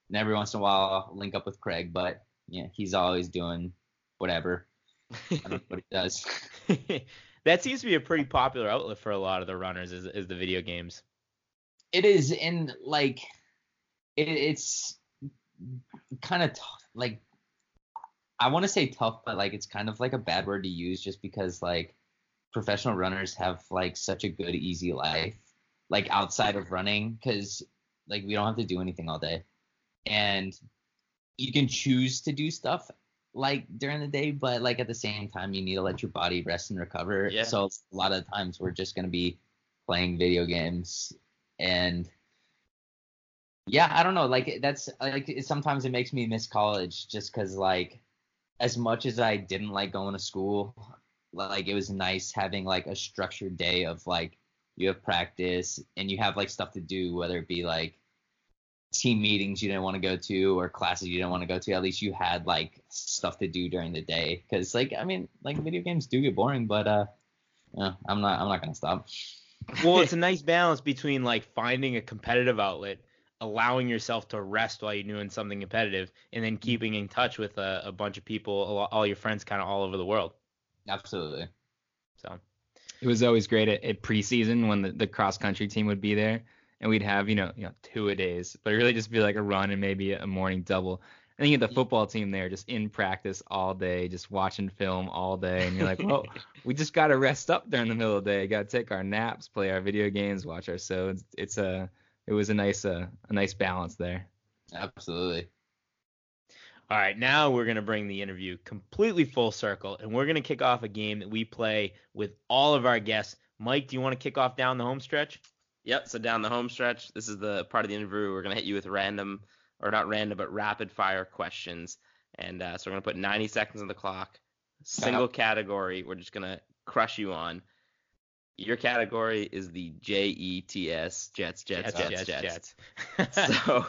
And every once in a while, I'll link up with Craig, but yeah, he's always doing whatever. I don't know what he does. [laughs] that seems to be a pretty popular outlet for a lot of the runners is, is the video games. It is, and like, it, it's kind of tough. Like, I want to say tough, but like, it's kind of like a bad word to use, just because like, professional runners have like such a good, easy life, like outside of running, because like we don't have to do anything all day, and you can choose to do stuff like during the day, but like at the same time, you need to let your body rest and recover. Yeah. So a lot of times we're just gonna be playing video games and yeah i don't know like that's like it, sometimes it makes me miss college just because like as much as i didn't like going to school like it was nice having like a structured day of like you have practice and you have like stuff to do whether it be like team meetings you didn't want to go to or classes you didn't want to go to at least you had like stuff to do during the day. Because like i mean like video games do get boring but uh yeah, i'm not i'm not gonna stop. Well, it's [laughs] a nice balance between like finding a competitive outlet, allowing yourself to rest while you're doing something competitive, and then keeping in touch with a, a bunch of people, all- all your friends, kind of all over the world. absolutely. So. It was always great at, at preseason when the, the cross country team would be there, and we'd have you know you know two a days, but it really just be like a run and maybe a morning double. And then you get the football team there, just in practice all day, just watching film all day, and you're like, oh, [laughs] we just gotta rest up during the middle of the day. Gotta take our naps, play our video games, watch our so it's, it's a it was a nice uh, a nice balance there. absolutely All right, now we're going to bring the interview completely full circle, and we're going to kick off a game that we play with all of our guests. Mike, do you want to kick off down the home stretch? Yep. So down the home stretch, this is the part of the interview we're gonna hit you with random, or not random, but rapid fire questions. And uh, so we're gonna put 90 seconds on the clock. Single category. We're just gonna crush you on. Your category is the J E T S Jets Jets Jets Jets. Jets. [laughs] So-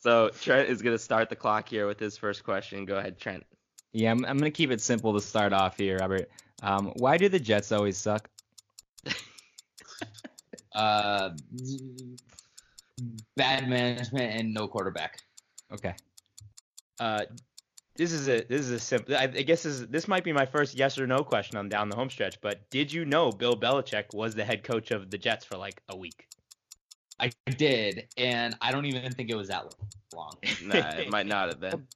So Trent is gonna start the clock here with his first question. Go ahead, Trent. Yeah, I'm, I'm gonna keep it simple to start off here, Robert. Um, why do the Jets always suck? [laughs] uh bad management and no quarterback Okay. uh, this is a this is a simple. I, I guess this is, this might be my first yes or no question on down the home stretch. But did you know Bill Belichick was the head coach of the Jets for like a week? i did and i don't even think it was that long [laughs] Nah, it might not have been.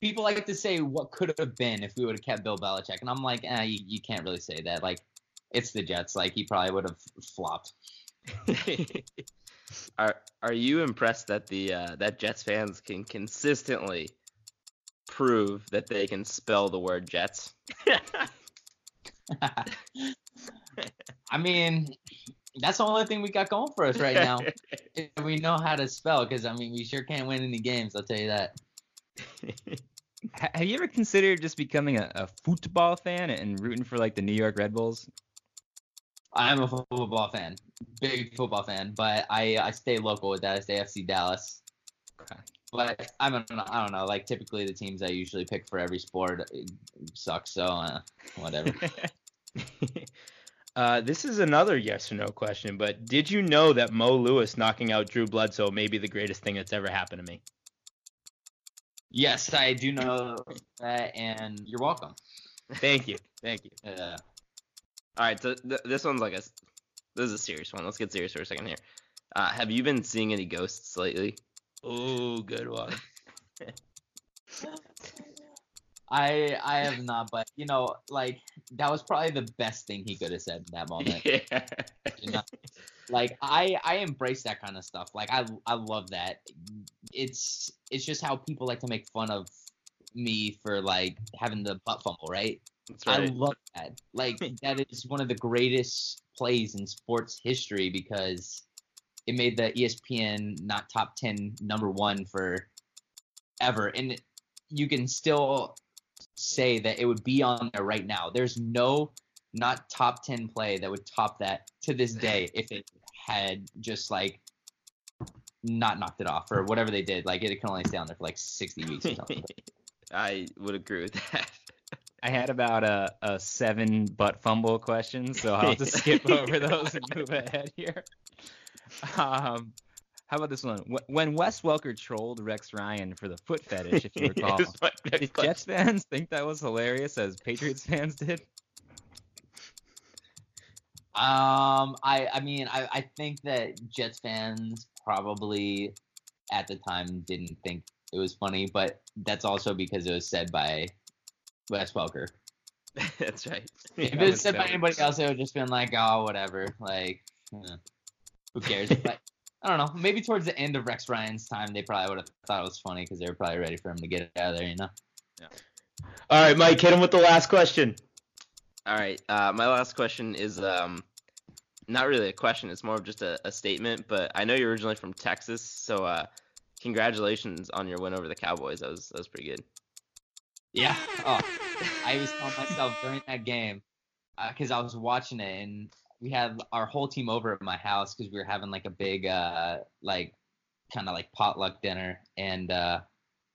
people like to say what could have been if we would have kept bill belichick and i'm like eh, you, you can't really say that like it's the jets like he probably would have flopped [laughs] [laughs] Are are you impressed that the uh, that Jets fans can consistently prove that they can spell the word Jets? [laughs] I mean, that's the only thing we got going for us right now. we know how to spell because I mean we sure can't win any games. I'll tell you that. Have you ever considered just becoming a, a football fan and rooting for like the New York Red Bulls? I'm a football fan, big football fan, but I I stay local with that. I stay FC Dallas. Okay. But I don't know. I don't know. Like typically the teams I usually pick for every sport suck. So uh, whatever. [laughs] uh, this is another yes or no question, but did you know that Mo Lewis knocking out Drew Bledsoe may be the greatest thing that's ever happened to me? yes, I do know that, and you're welcome. Thank you. Thank you. [laughs] Uh, All right, so th- this one's like a s- this is a serious one. Let's get serious for a second here. Uh, have you been seeing any ghosts lately? Oh, good one. [laughs] I I have not, but you know, like that was probably the best thing he could have said in that moment. [laughs] yeah. you know? Like I I embrace that kind of stuff. Like I I love that. It's it's just how people like to make fun of me for like having the butt fumble, right? That's I love that. Like [laughs] that is one of the greatest plays in sports history because it made the ESPN not top 10 number 1 for ever and you can still say that it would be on there right now. There's no not top 10 play that would top that to this [laughs] day if it had just like not knocked it off or whatever they did. Like it can only stay on there for like 60 weeks or something. [laughs] I would agree with that. I had about a, a seven butt fumble questions, so I'll just [laughs] skip over those and move ahead here. Um, how about this one? When Wes Welker trolled Rex Ryan for the foot fetish, if you [laughs] recall, Here's did. Jets fans think that was hilarious as Patriots fans did? Um, I I mean I I think that Jets fans probably at the time didn't think it was funny, but that's also because it was said by Wes Welker. [laughs] That's right. [laughs] If it was was said by anybody else, it would just been like, oh, whatever. Like, eh, who cares? [laughs] but I don't know. Maybe towards the end of Rex Ryan's time, they probably would have thought it was funny because they were probably ready for him to get out of there, you know? Yeah. All right, Mike, hit him with the last question. All right. Uh, my last question is um, not really a question. It's more of just a, a statement. But I know you're originally from Texas, so uh, congratulations on your win over the Cowboys. That was that was pretty good. Yeah. Oh, I was telling myself during that game because I was watching it and we had our whole team over at my house because we were having like a big uh like kind of like potluck dinner and uh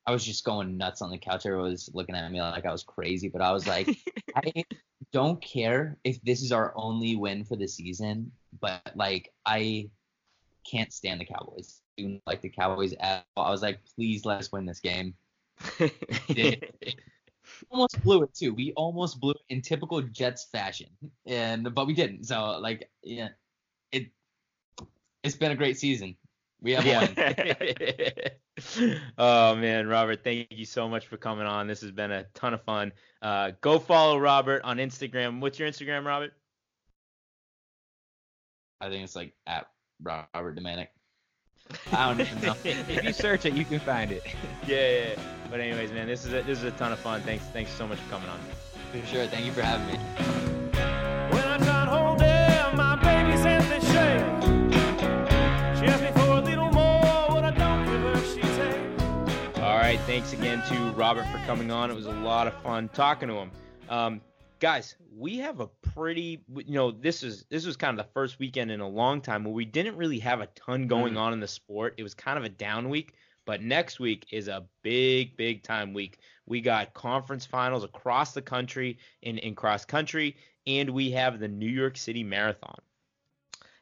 I was just going nuts on the couch. Everyone was looking at me like I was crazy, but I was like, [laughs] I don't care if this is our only win for the season, but like I can't stand the Cowboys. I do like the Cowboys at all. I was like, please let us win this game [laughs] [laughs] almost blew it too. We almost blew it in typical Jets fashion, and but we didn't. So like, yeah, it it's been a great season. We have won. [laughs] oh man, Robert, thank you so much for coming on. This has been a ton of fun. Uh, go follow Robert on Instagram. What's your Instagram, Robert? I think it's like at Robert Domanic. I don't even know. If you search it, you can find it. Yeah, yeah, yeah. But anyways, man, this is a, this is a ton of fun. Thanks, thanks so much for coming on. For sure. Thank you for having me. When I got home there, my baby's hands they shake. She asked me for a little more, what I don't give her, she takes. All right, thanks again to Robert for coming on. It was a lot of fun talking to him. Um, guys, we have a pretty, you know, this is this was kind of the first weekend in a long time where we didn't really have a ton going Mhm. on in the sport. It was kind of a down week, but next week is a big, big time week. We got conference finals across the country in in cross country, and we have the New York City Marathon.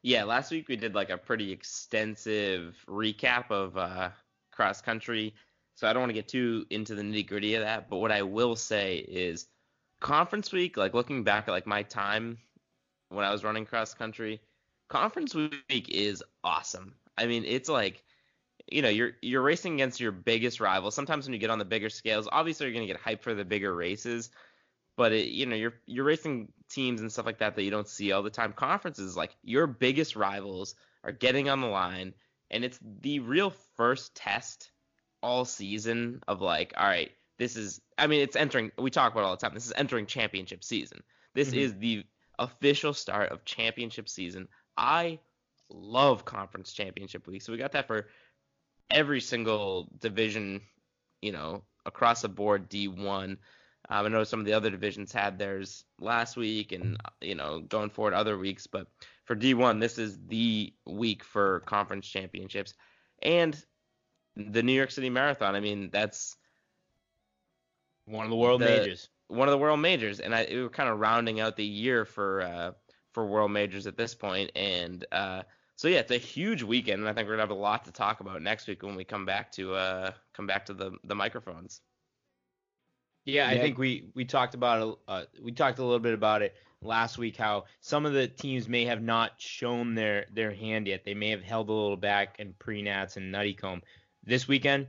Yeah, last week we did like a pretty extensive recap of uh, cross country, so I don't want to get too into the nitty gritty of that. But what I will say is, conference week, like looking back at like my time when I was running cross country, conference week is awesome. I mean, it's like, you know, you're you're racing against your biggest rival. Sometimes when you get on the bigger scales, obviously you're gonna get hyped for the bigger races but it, you know you're you're racing teams and stuff like that that you don't see all the time. Conferences like your biggest rivals are getting on the line, and it's the real first test all season of like, all right, this is I mean it's entering we talk about it all the time. This is entering championship season. This Mhm. is the official start of championship season. I love conference championship week. So we got that for every single division, you know, across the board D1. Um, I know some of the other divisions had theirs last week and you know going forward other weeks, but for D1 this is the week for conference championships and the New York City Marathon. I mean that's One of the world The- majors. one of the world majors, and I we were kind of rounding out the year for uh, for world majors at this point, and uh, so yeah, it's a huge weekend, and I think we're gonna have a lot to talk about next week when we come back to uh, come back to the the microphones. Yeah, I Yeah. think we we talked about it, uh, we talked a little bit about it last week how some of the teams may have not shown their their hand yet. They may have held a little back in pre-nats and Nuttycombe. This weekend,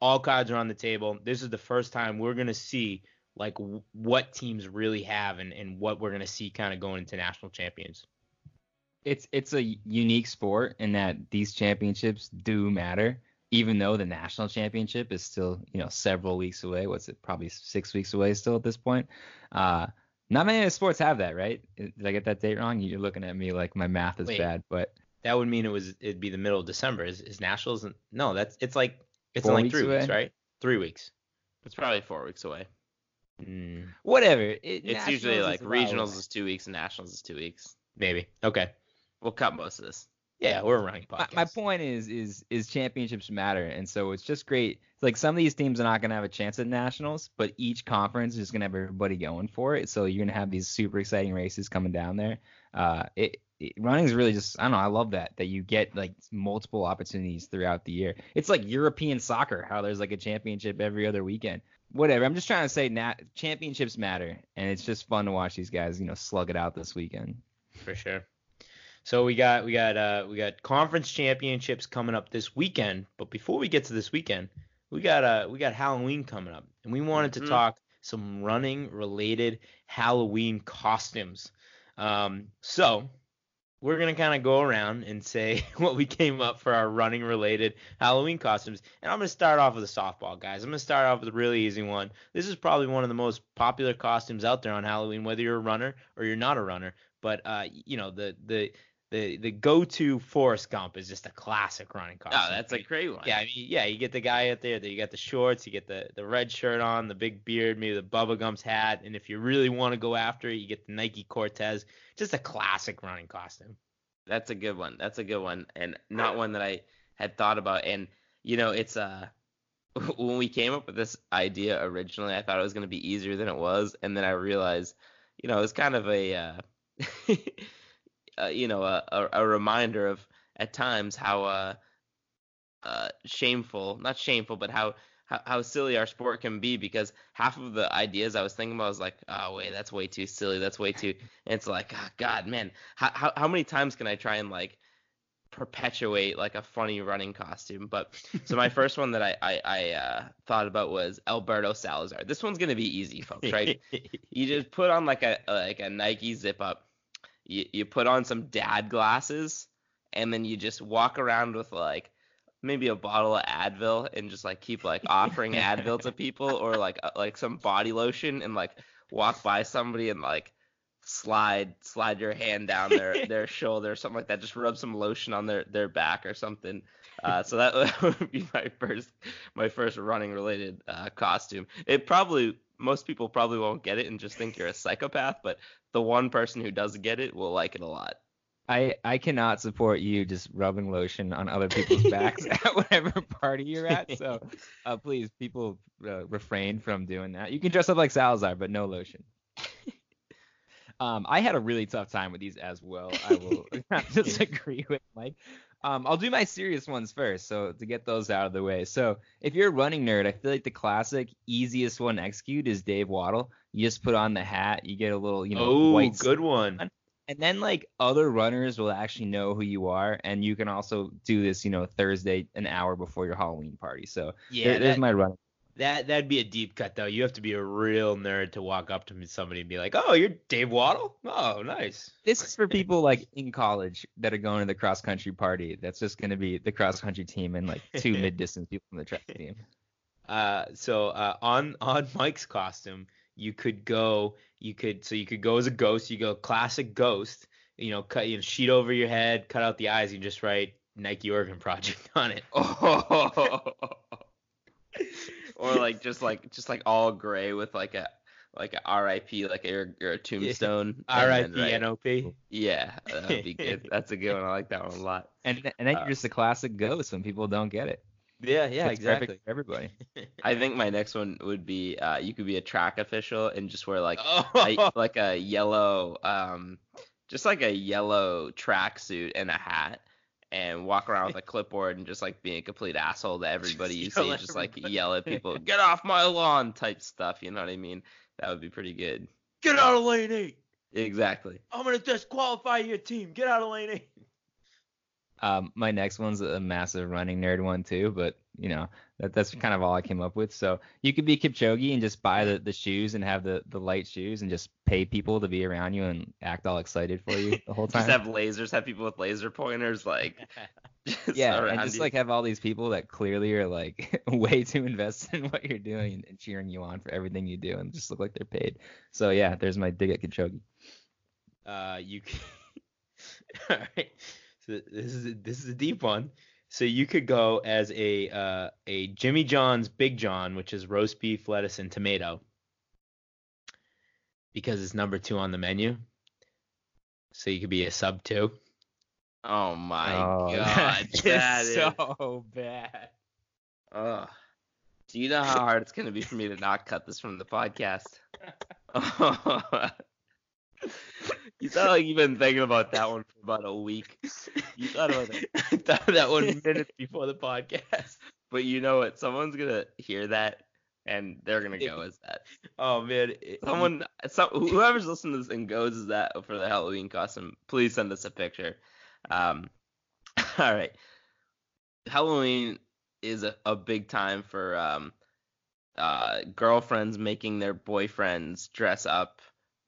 all cards are on the table. This is the first time we're gonna see like w- what teams really have and, and what we're gonna see kind of going into national champions. it's it's a unique sport in that these championships do matter even though the national championship is still you know several weeks away what's it probably six weeks away still at this point uh not many sports have that right did i get that date wrong you're looking at me like my math is Wait. bad but That would mean it was it'd be the middle of December. Is, is nationals? No, that's it's like it's Four in like three weeks, right? Three weeks. It's probably four weeks away. Mm, whatever it, It's usually like regionals is two weeks and nationals is two weeks. maybe. Okay. We'll cut most of this. Yeah, we're a running my, podcast. my point is is is championships matter and so it's just great like some of these teams are not going to have a chance at nationals but each conference is going to have everybody going for it so you're going to have these super exciting races coming down there uh it, it running is really just i don't know i love that that you get like multiple opportunities throughout the year it's like european soccer how there's like a championship every other weekend whatever i'm just trying to say nat championships matter and it's just fun to watch these guys you know slug it out this weekend for sure. So we got we got uh we got conference championships coming up this weekend, but before we get to this weekend, we got uh we got Halloween coming up, and we wanted to Mhm. talk some running related Halloween costumes. Um, so we're gonna kind of go around and say [laughs] what we came up for our running related Halloween costumes, and I'm gonna start off with a softball, guys. I'm gonna start off with a really easy one. This is probably one of the most popular costumes out there on Halloween, whether you're a runner or you're not a runner. But uh, you know the the the the go-to Forrest Gump is just a classic running costume. Oh, that's a great one. Yeah, I mean, yeah, you get the guy out there, that you got the shorts, you get the the red shirt on, the big beard, maybe the Bubba Gumps hat, and if you really want to go after it, you get the Nike Cortez. Just a classic running costume. That's a good one. That's a good one, and not one that I had thought about. And you know, it's uh, [laughs] when we came up with this idea originally, I thought it was going to be easier than it was, and then I realized, you know, it's kind of a, uh, [laughs] uh, you know, a, a, a reminder of at times how uh, uh, shameful, not shameful, but how. How, how silly our sport can be because half of the ideas I was thinking about was like, oh wait, that's way too silly, that's way too. [laughs] And it's like, oh, God, man, how, how how many times can I try and like perpetuate like a funny running costume? But so my first one that I I, I uh, thought about was Alberto Salazar. This one's gonna be easy, folks, right? [laughs] you just put on like a like a Nike zip up. You you put on some dad glasses, and then you just walk around with like maybe a bottle of Advil and just like keep like offering Advil to people or like uh, like some body lotion and like walk by somebody and like slide slide your hand down their [laughs] their shoulder or something like that just rub some lotion on their their back or something. Uh, so [laughs] that would be my first my first running related uh, costume. It probably most people probably won't get it and just think you're a psychopath but the one person who does get it will like it a lot I, I cannot support you just rubbing lotion on other people's [laughs] backs [laughs] at whatever party you're at. So uh, please, people uh, refrain from doing that. You can dress up like Salazar, but no lotion. [laughs] um, I had a really tough time with these as well. I will not disagree with Mike. Um, I'll do my serious ones first, so to get those out of the way. So if you're a running nerd, I feel like the classic easiest one to execute is Dave Wottle. You just put on the hat, you get a little, you know, oh, white good one. and then like other runners will actually know who you are and you can also do this you know thursday an hour before your halloween party so Yeah, there- there's that, my run that that'd be a deep cut though. You have to be a real nerd to walk up to somebody and be like, "Oh, you're Dave Wottle? Oh, nice." this is for people like in college that are going to the cross country party that's just going to be the cross country team and like two [laughs] mid distance people from the track team Uh, so uh, on on Mike's costume, you could go, you could so you could go as a ghost. You go classic ghost. You know, cut you know, sheet over your head, cut out the eyes. You just write Nike Oregon Project [laughs] on it. oh [laughs] or like just like just like all gray with like a like a RIP like a, or a tombstone. and R.I.P. right- NOP. Yeah, that would be good. [laughs] That's a good one. I like that one a lot. And and then Uh, you're just a classic ghost when people don't get it. Yeah, yeah, It's exactly. for everybody. [laughs] I think my next one would be uh, you could be a track official and just wear like oh, a, like a yellow um just like a yellow tracksuit and a hat and walk around with a clipboard and just like being a complete asshole to [laughs] everybody you see at just like yell at people [laughs] get off my lawn type stuff you know what i mean that would be pretty good get out of lane eight. exactly I'm gonna disqualify your team. Get out of lane eight. Um, my next one's a massive running nerd one too, but you know that that's kind of all I came up with. So you could be Kipchoge and just buy the, the shoes and have the, the light shoes and just pay people to be around you and act all excited for you the whole [laughs] time. just have lasers have people with laser pointers like [laughs] [laughs] just yeah, and just you. like have all these people that clearly are like way too invested in what you're doing and, and cheering you on for everything you do and just look like they're paid. So yeah, there's my dig at Kipchoge. Uh, you. All right. So this is a, this is a deep one. So you could go as a uh, a Jimmy John's Big John, which is roast beef, lettuce, and tomato, because it's number two on the menu. So you could be a sub two. oh my Oh, [laughs] god that that is is so bad. Ugh. Do you know how hard it's gonna be for me to not cut this from the podcast? [laughs] [laughs] you sound like you've been thinking about that one for about a week. You thought about [laughs] I thought of that one [laughs] minutes before the podcast. but you know what? Someone's gonna hear that and they're gonna go as that. Oh man. Someone, some, whoever's listening to this and goes as that for the Halloween costume, please send us a picture. Um, [laughs] all right. Halloween is a, a big time for um, uh, girlfriends making their boyfriends dress up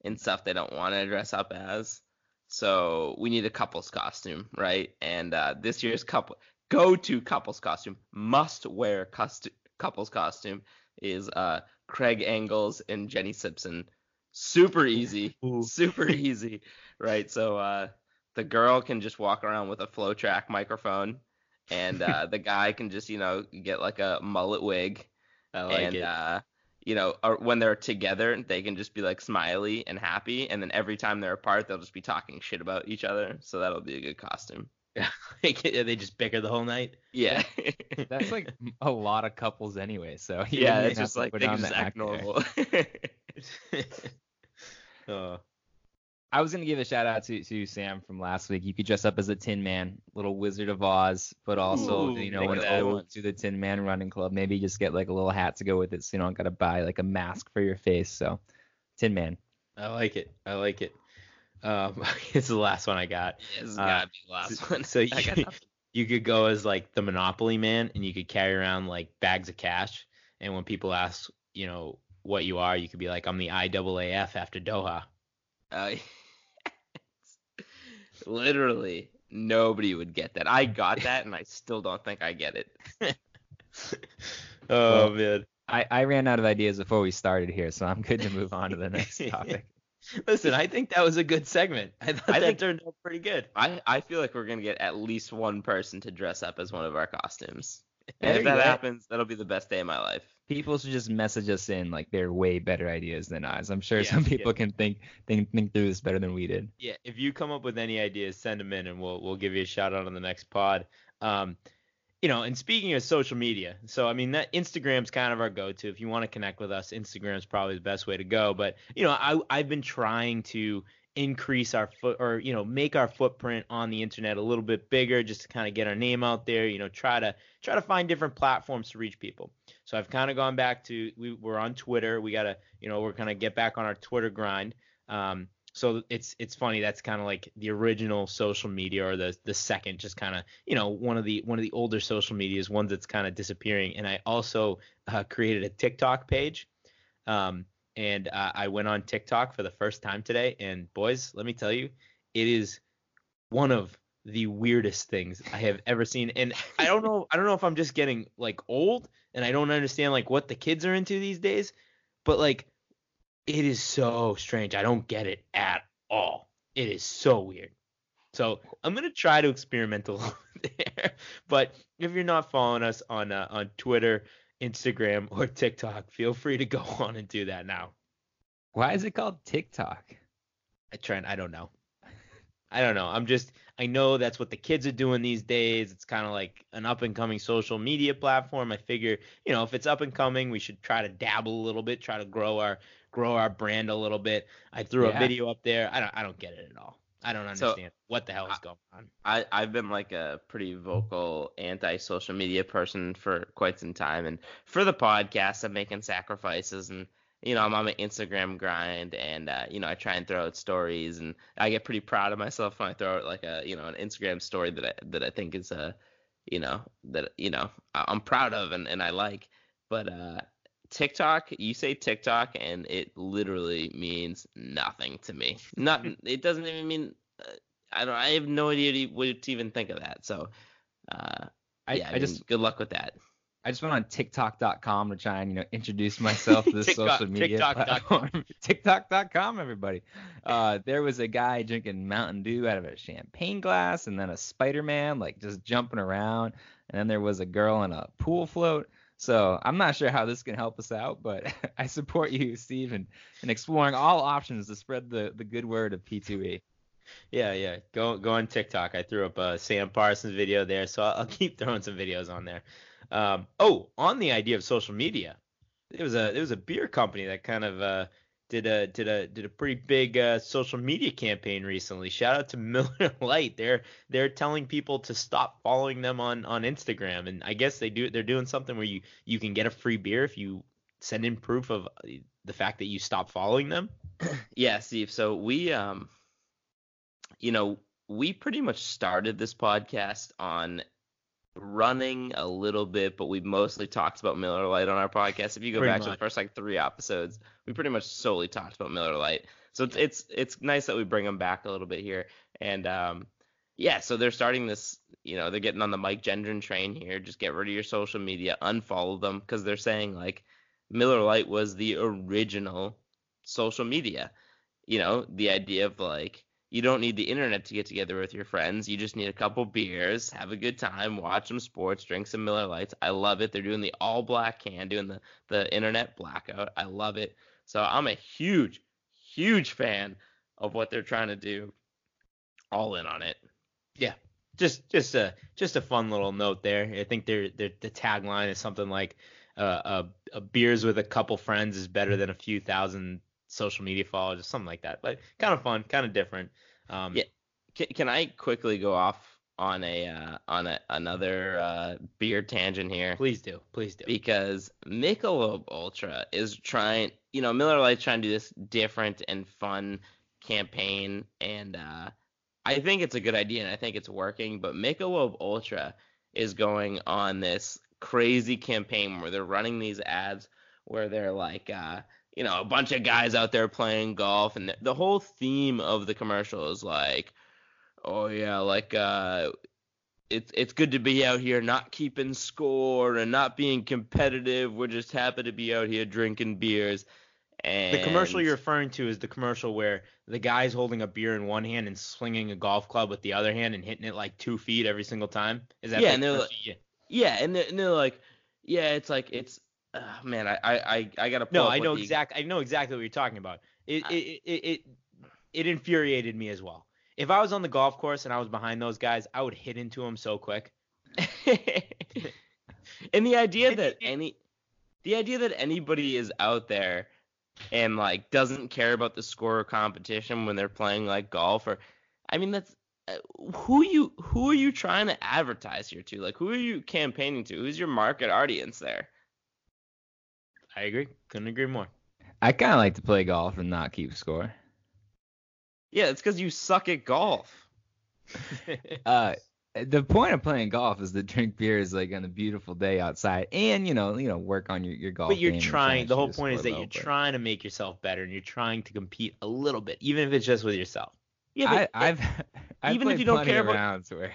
in stuff they don't want to dress up as. So we need a couple's costume, right? And uh, this year's couple go-to couple's costume, must wear costu- couple's costume is uh, Craig Engels and Jenny Simpson. Super easy, Ooh. super [laughs] easy, right? So uh, the girl can just walk around with a FloTrack microphone, and uh, [laughs] the guy can just you know get like a mullet wig, I like and it. uh, you know or when they're together they can just be like smiley and happy, and then every time they're apart they'll just be talking shit about each other. So that'll be a good costume. Yeah, [laughs] they just bicker the whole night. Yeah. [laughs] That's like a lot of couples anyway. So [laughs] yeah, it's just like they on can the just act act normal. oh. I was gonna give a shout out to, to Sam from last week. You could dress up as a Tin Man, little Wizard of Oz, but also Ooh, you know think an of ode one. to the Tin Man Running Club. Maybe just get like a little hat to go with it, so you don't gotta buy like a mask for your face. So, Tin Man. I like it. I like it. Um, [laughs] it's the last one I got. this has Uh, gotta be the last one. So [laughs] you, [laughs] you could go as like the Monopoly man, and you could carry around like bags of cash. And when people ask, you know, what you are, you could be like, I'm the IAAF after Doha. Uh, literally, nobody would get that. I got that, and I still don't think I get it. [laughs] oh Well, man. I, I ran out of ideas before we started here, so I'm good to move on to the next [laughs] topic. Listen, I think that was a good segment. I thought I that think- turned out pretty good. I, I feel like we're gonna get at least one person to dress up as one of our costumes. There And if that go. happens, that'll be the best day of my life. People should just message us in like they're way better ideas than us. I'm sure Yeah, some yeah. people can think think think through this better than we did. Yeah, if you come up with any ideas, send them in, and we'll we'll give you a shout out on the next pod. Um, you know, and speaking of social media, so I mean that Instagram's kind of our go-to. If you want to connect with us, Instagram's probably the best way to go. But you know, I I've been trying to increase our foot or you know make our footprint on the internet a little bit bigger just to kind of get our name out there you know try to try to find different platforms to reach people. So i've kind of gone back to we, we're on twitter. We gotta you know we're gonna get back on our twitter grind. Um, so it's it's funny that's kind of like the original social media or the the second just kind of you know one of the one of the older social medias one that's kind of disappearing. And i also uh, created a tiktok page. Um, and uh, i went on tiktok for the first time today and boys let me tell you it is one of the weirdest things I have ever seen. And I don't know I don't know if I'm just getting like old and I don't understand like what the kids are into these days, but like it is so strange. I don't get it at all. It is so weird. So I'm gonna try to experiment a [laughs] little bit there. But if you're not following us on uh, on Twitter, Instagram, or TikTok, feel free to go [laughs] on and do that now. Why is it called TikTok? I Trent, I don't know. I don't know. I'm just I know that's what the kids are doing these days. It's kind of like an up and coming social media platform. I figure, you know, if it's up and coming, we should try to dabble a little bit, try to grow our grow our brand a little bit. I threw Yeah. a video up there. I don't I don't get it at all. I don't So, understand what the hell is going on. I, I've been like a pretty vocal anti social media person for quite some time. And for the podcast, I'm making sacrifices and, you know, I'm on my Instagram grind and, uh, you know, I try and throw out stories and I get pretty proud of myself when I throw out like a, you know, an Instagram story that I, that I think is, a, you know, that, you know, I'm proud of and, and I like. But, uh, TikTok, you say TikTok, and it literally means nothing to me. Not, it doesn't even mean. Uh, I don't. I have no idea what to even think of that. So, uh, I, yeah, I, I, mean, just good luck with that. I just went on TikTok.com to try and you know introduce myself to this [laughs] TikTok- social media TikTok.com. platform. [laughs] TikTok.com, everybody. Uh, there was a guy drinking Mountain Dew out of a champagne glass, and then a Spider-Man like just jumping around, and then there was a girl in a pool float. So I'm not sure how this can help us out, but [laughs] I support you, Steve, in, in exploring all options to spread the, the good word of P2E. Yeah, yeah. Go go on TikTok. I threw up a Sam Parsons video there, so I'll, I'll keep throwing some videos on there. Um, oh, on the idea of social media, there was a there was a beer company that kind of uh, did a did a did a pretty big uh, social media campaign recently. Shout out to [laughs] Miller Lite. They're they're telling people to stop following them on on Instagram, and I guess they do they're doing something where you you can get a free beer if you send in proof of uh, the fact that you stop following them. [clears throat] Yeah, Steve. So we, um, you know, we pretty much started this podcast on running a little bit, but we mostly talked about Miller Lite on our podcast. If you go Pretty back to the first like three episodes, we pretty much solely talked about Miller Lite. So it's it's it's nice that we bring them back a little bit here. And um, yeah, so they're starting this. You know, they're getting on the Mike Gendron train here. Just get rid of your social media, unfollow them because they're saying like Miller Lite was the original social media. You know, the idea of like you don't need the internet to get together with your friends. You just need a couple beers, have a good time, watch some sports, drink some Miller Lites. I love it. They're doing the all black can, doing the the internet blackout. I love it. So I'm a huge, huge fan of what they're trying to do. All in on it. Yeah. Just just a just a fun little note there. I think their their the tagline is something like uh, a, uh, beers with a couple friends is better than a few thousand social media followers or something like that. But kind of fun, kind of different. Um, Yeah. Can, can I quickly go off on a uh, on a, another uh, beer tangent here? Please do, please do. because Michelob Ultra is trying, you know, Miller Lite's trying to do this different and fun campaign, and uh, I think it's a good idea, and I think it's working. But Michelob Ultra is going on this crazy campaign where they're running these ads where they're like, uh, you know, a bunch of guys out there playing golf, and the, the whole theme of the commercial is like, oh yeah, like uh, it's it's good to be out here not keeping score and not being competitive. We're just happy to be out here drinking beers. And The commercial you're referring to is the commercial where the guy's holding a beer in one hand and swinging a golf club with the other hand and hitting it like two feet every single time. Is that Yeah, and they're like- yeah, and they're, and they're like, yeah, it's like it's. Uh, man, I I I, I gotta. Pull No, I know the- exact. I know exactly what you're talking about. It I- it, it it it infuriated me as well. If I was on the golf course and I was behind those guys, I would hit into them so quick. [laughs] and the idea that any the idea that anybody is out there and like doesn't care about the score or competition when they're playing like golf or I mean that's uh, who you who are you trying to advertise here to? Like who are you campaigning to? Who's your market audience there? I agree. Couldn't agree more. I kind of like to play golf and not keep score. Yeah, it's because you suck at golf. [laughs] Uh, the point of playing golf is to drink beers like on a beautiful day outside, and you know, you know, work on your, your golf. but you're game trying. The whole point is that low, you're but trying to make yourself better and you're trying to compete a little bit, even if it's just with yourself. Yeah, I, but I've [laughs] I even if you don't care about rounds where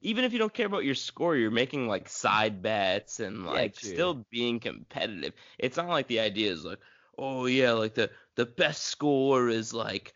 even if you don't care about your score, you're making like side bets and like true. still being competitive. It's not like the idea is like, oh yeah, like the the best score is like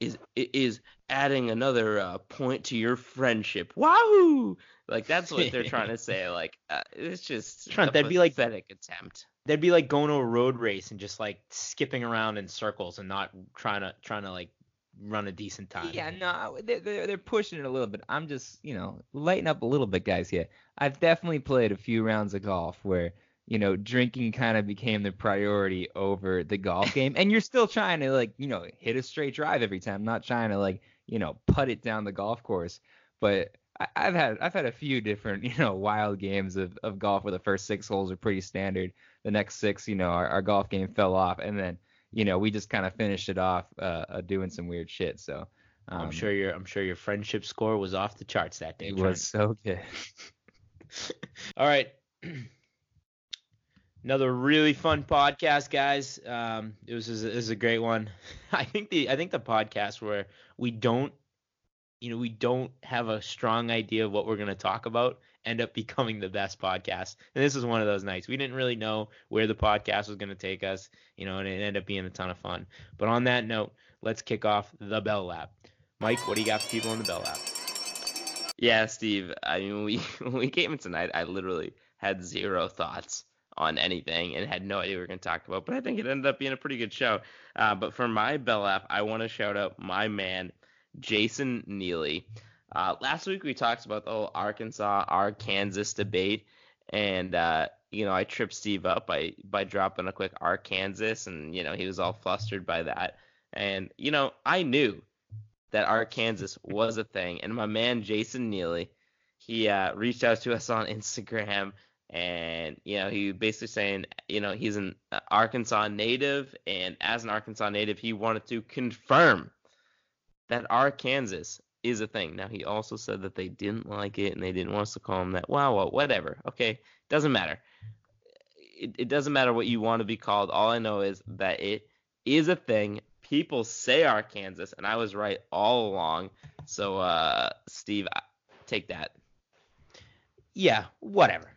is is adding another uh, point to your friendship. Wahoo! Like that's what they're trying to say. [laughs] Like uh, it's just Trent, a that'd be like- pathetic attempt. That'd be like going to a road race and just like skipping around in circles and not trying to trying to like run a decent time. Yeah, no, they're, they're, they're pushing it a little bit. I'm just, you know, lighten up a little bit, guys. Here, I've definitely played a few rounds of golf where, you know, drinking kind of became the priority over the golf [laughs] game, and you're still trying to like, you know, hit a straight drive every time, not trying to like, you know, putt it down the golf course. But I, I've had I've had a few different, [laughs] you know, wild games of, of golf where the first six holes are pretty standard. The next six, you know, our, our golf game fell off, and then you know, we just kind of finished it off uh, uh, doing some weird shit. So um, I'm sure your I'm sure your friendship score was off the charts that day. it Trent. was so good. [laughs] All right. [clears throat] Another really fun podcast, guys. Um, it was this is a great one. [laughs] I think the I think the podcast where we don't, you know, we don't have a strong idea of what we're gonna talk about end up becoming the best podcast. And this is one of those nights. We didn't really know where the podcast was gonna take us, you know, and it ended up being a ton of fun. But on that note, let's kick off the Bell Lap. Mike, what do you got for people in the Bell Lap? Yeah, Steve. I mean, we [laughs] when we came in tonight, I literally had zero thoughts on anything and had no idea we were going to talk about. But I think it ended up being a pretty good show. Uh, but for my Bell Lap, I want to shout out my man, Jason Neely. Uh, last week we talked about the whole Arkansas Arkansas debate, and uh, you know I tripped Steve up by by dropping a quick Arkansas, and you know he was all flustered by that. And you know I knew that Arkansas was a thing, and my man Jason Neely, he uh, reached out to us on [laughs] Instagram, and you know he basically saying you know he's an uh, Arkansas native, and as an Arkansas native, he wanted to confirm that Arkansas is a thing. Now he also said that they didn't like it and they didn't want us to call him that. Wow, whatever. Okay, doesn't matter. It, it doesn't matter what you want to be called. All I know is that it is a thing. People say Arkansas, and I was right all along. So, uh, Steve, take that. yeah, whatever,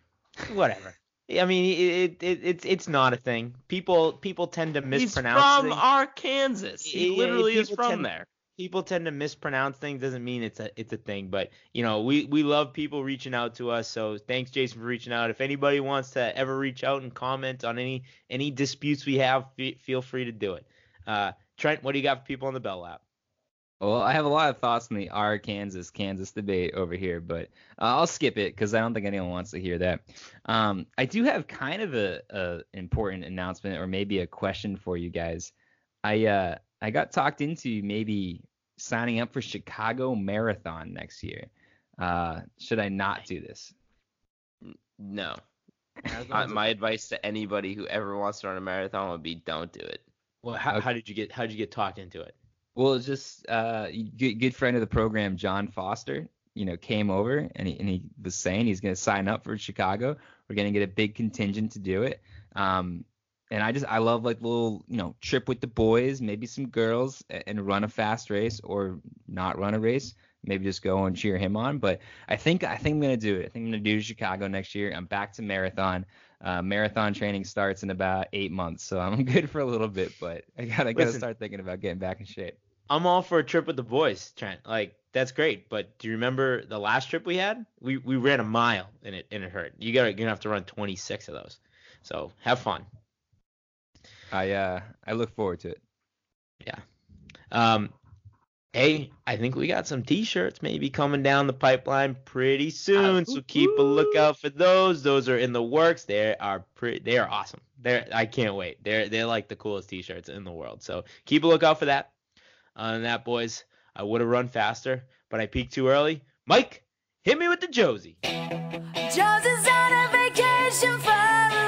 whatever. [laughs] I mean, it, it, it it's it's not a thing. People people tend to He's mispronounce from things. Arkansas. He literally is from tend- there. People tend to mispronounce things. Doesn't mean it's a it's a thing. But you know, we we love people reaching out to us. So thanks, Jason, for reaching out. If anybody wants to ever reach out and comment on any any disputes we have, fe- feel free to do it. Uh, Trent, what do you got for people on the Bell Lap? Well, I have a lot of thoughts on the Arkansas Kansas Kansas debate over here, but uh, I'll skip it because I don't think anyone wants to hear that. Um, I do have kind of a, a important announcement or maybe a question for you guys. I uh, I got talked into maybe signing up for Chicago Marathon next year. Uh, should I not do this? No. Uh, my advice to anybody who ever wants to run a marathon would be don't do it. Well, how, Okay. how did you get how did you get talked into it? Well, it's just uh, good, good friend of the program, John Foster, you know, came over and he, and he was saying he's going to sign up for Chicago. We're going to get a big contingent to do it. Um, and I just I love like little you know trip with the boys, maybe some girls, and run a fast race or not run a race. Maybe just go and cheer him on. But I think I think I'm gonna do it. I think I'm gonna do Chicago next year. I'm back to marathon. Uh, marathon training starts in about eight months, so I'm [laughs] good for a little bit. But I gotta gotta start thinking about getting back in shape. I'm all for a trip with the boys, Trent. Like that's great. But do you remember the last trip we had? We we ran a mile and it and it hurt. You gotta you're gonna have to run 26 of those. So have fun. I uh I look forward to it. Yeah. Um, hey, I think we got some T-shirts maybe coming down the pipeline pretty soon. so keep a lookout for those. Those are in the works. They are pretty. They are awesome. They're. I can't wait. They're they're like the coolest T-shirts in the world. So keep a lookout for that. Other than that, boys, I would have run faster, but I peaked too early. Mike, hit me with the Josie. Josie's on a vacation far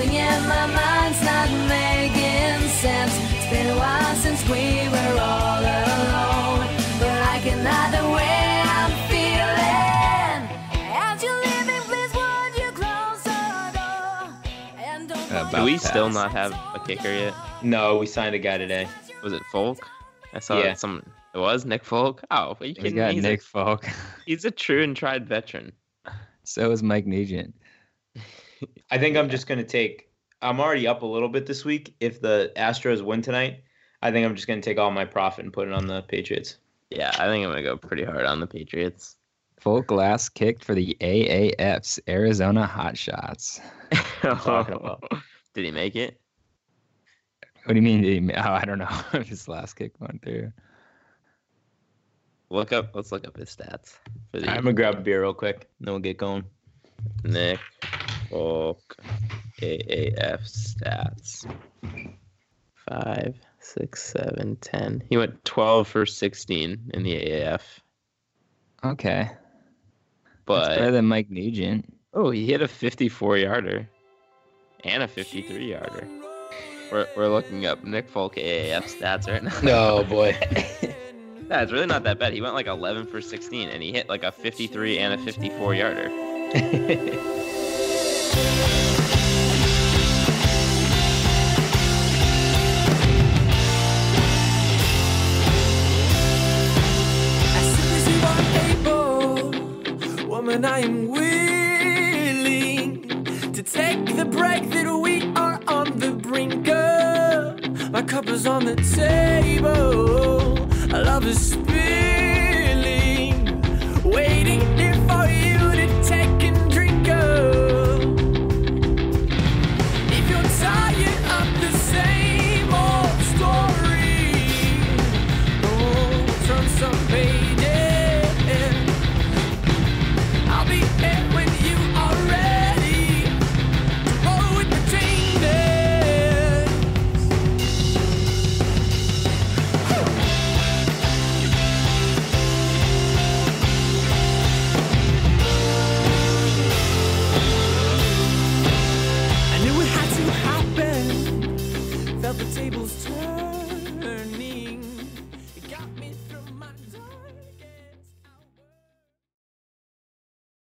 something in my mind's not making sense. It's been a while since we were all alone, but I can hide the way I'm feeling. As you leave me, please would you close the door and don't Uh, Do we About still not have a kicker yet? No, we signed a guy today. Was it Folk? I saw Yeah. some. It was Nick Folk. Oh, you We kidding got me? He's, Nick A, Falk. he's a true and tried veteran. so is Mike Nugent. I think I'm just gonna take. I'm already up a little bit this week. If the Astros win tonight, I think I'm just gonna take all my profit and put it on the Patriots. Yeah, I think I'm gonna go pretty hard on the Patriots. Full last kicked for the AAF's Arizona Hotshots. [laughs] talking. Did he make it? What do you mean? Did he, ma- oh, I don't know [laughs] if his last kick went through. Look up. Let's look up his stats for the I'm gonna grab a beer real quick, and then we'll get going. Nick Folk AAF stats. Five, six, seven, ten. He went 12 for 16 in the AAF. Okay. That's better But than Mike Nugent. oh, he hit a 54 yarder and a 53 yarder. We're, we're looking up Nick Folk AAF stats right now. No, [laughs] oh, boy. [laughs] Yeah, it's really not that bad. He went like 11 for 16 and he hit like a 53 and a 54 yarder. [laughs] woman, I am willing to take the break that we are on the brink of. My cup is on the table, our love is.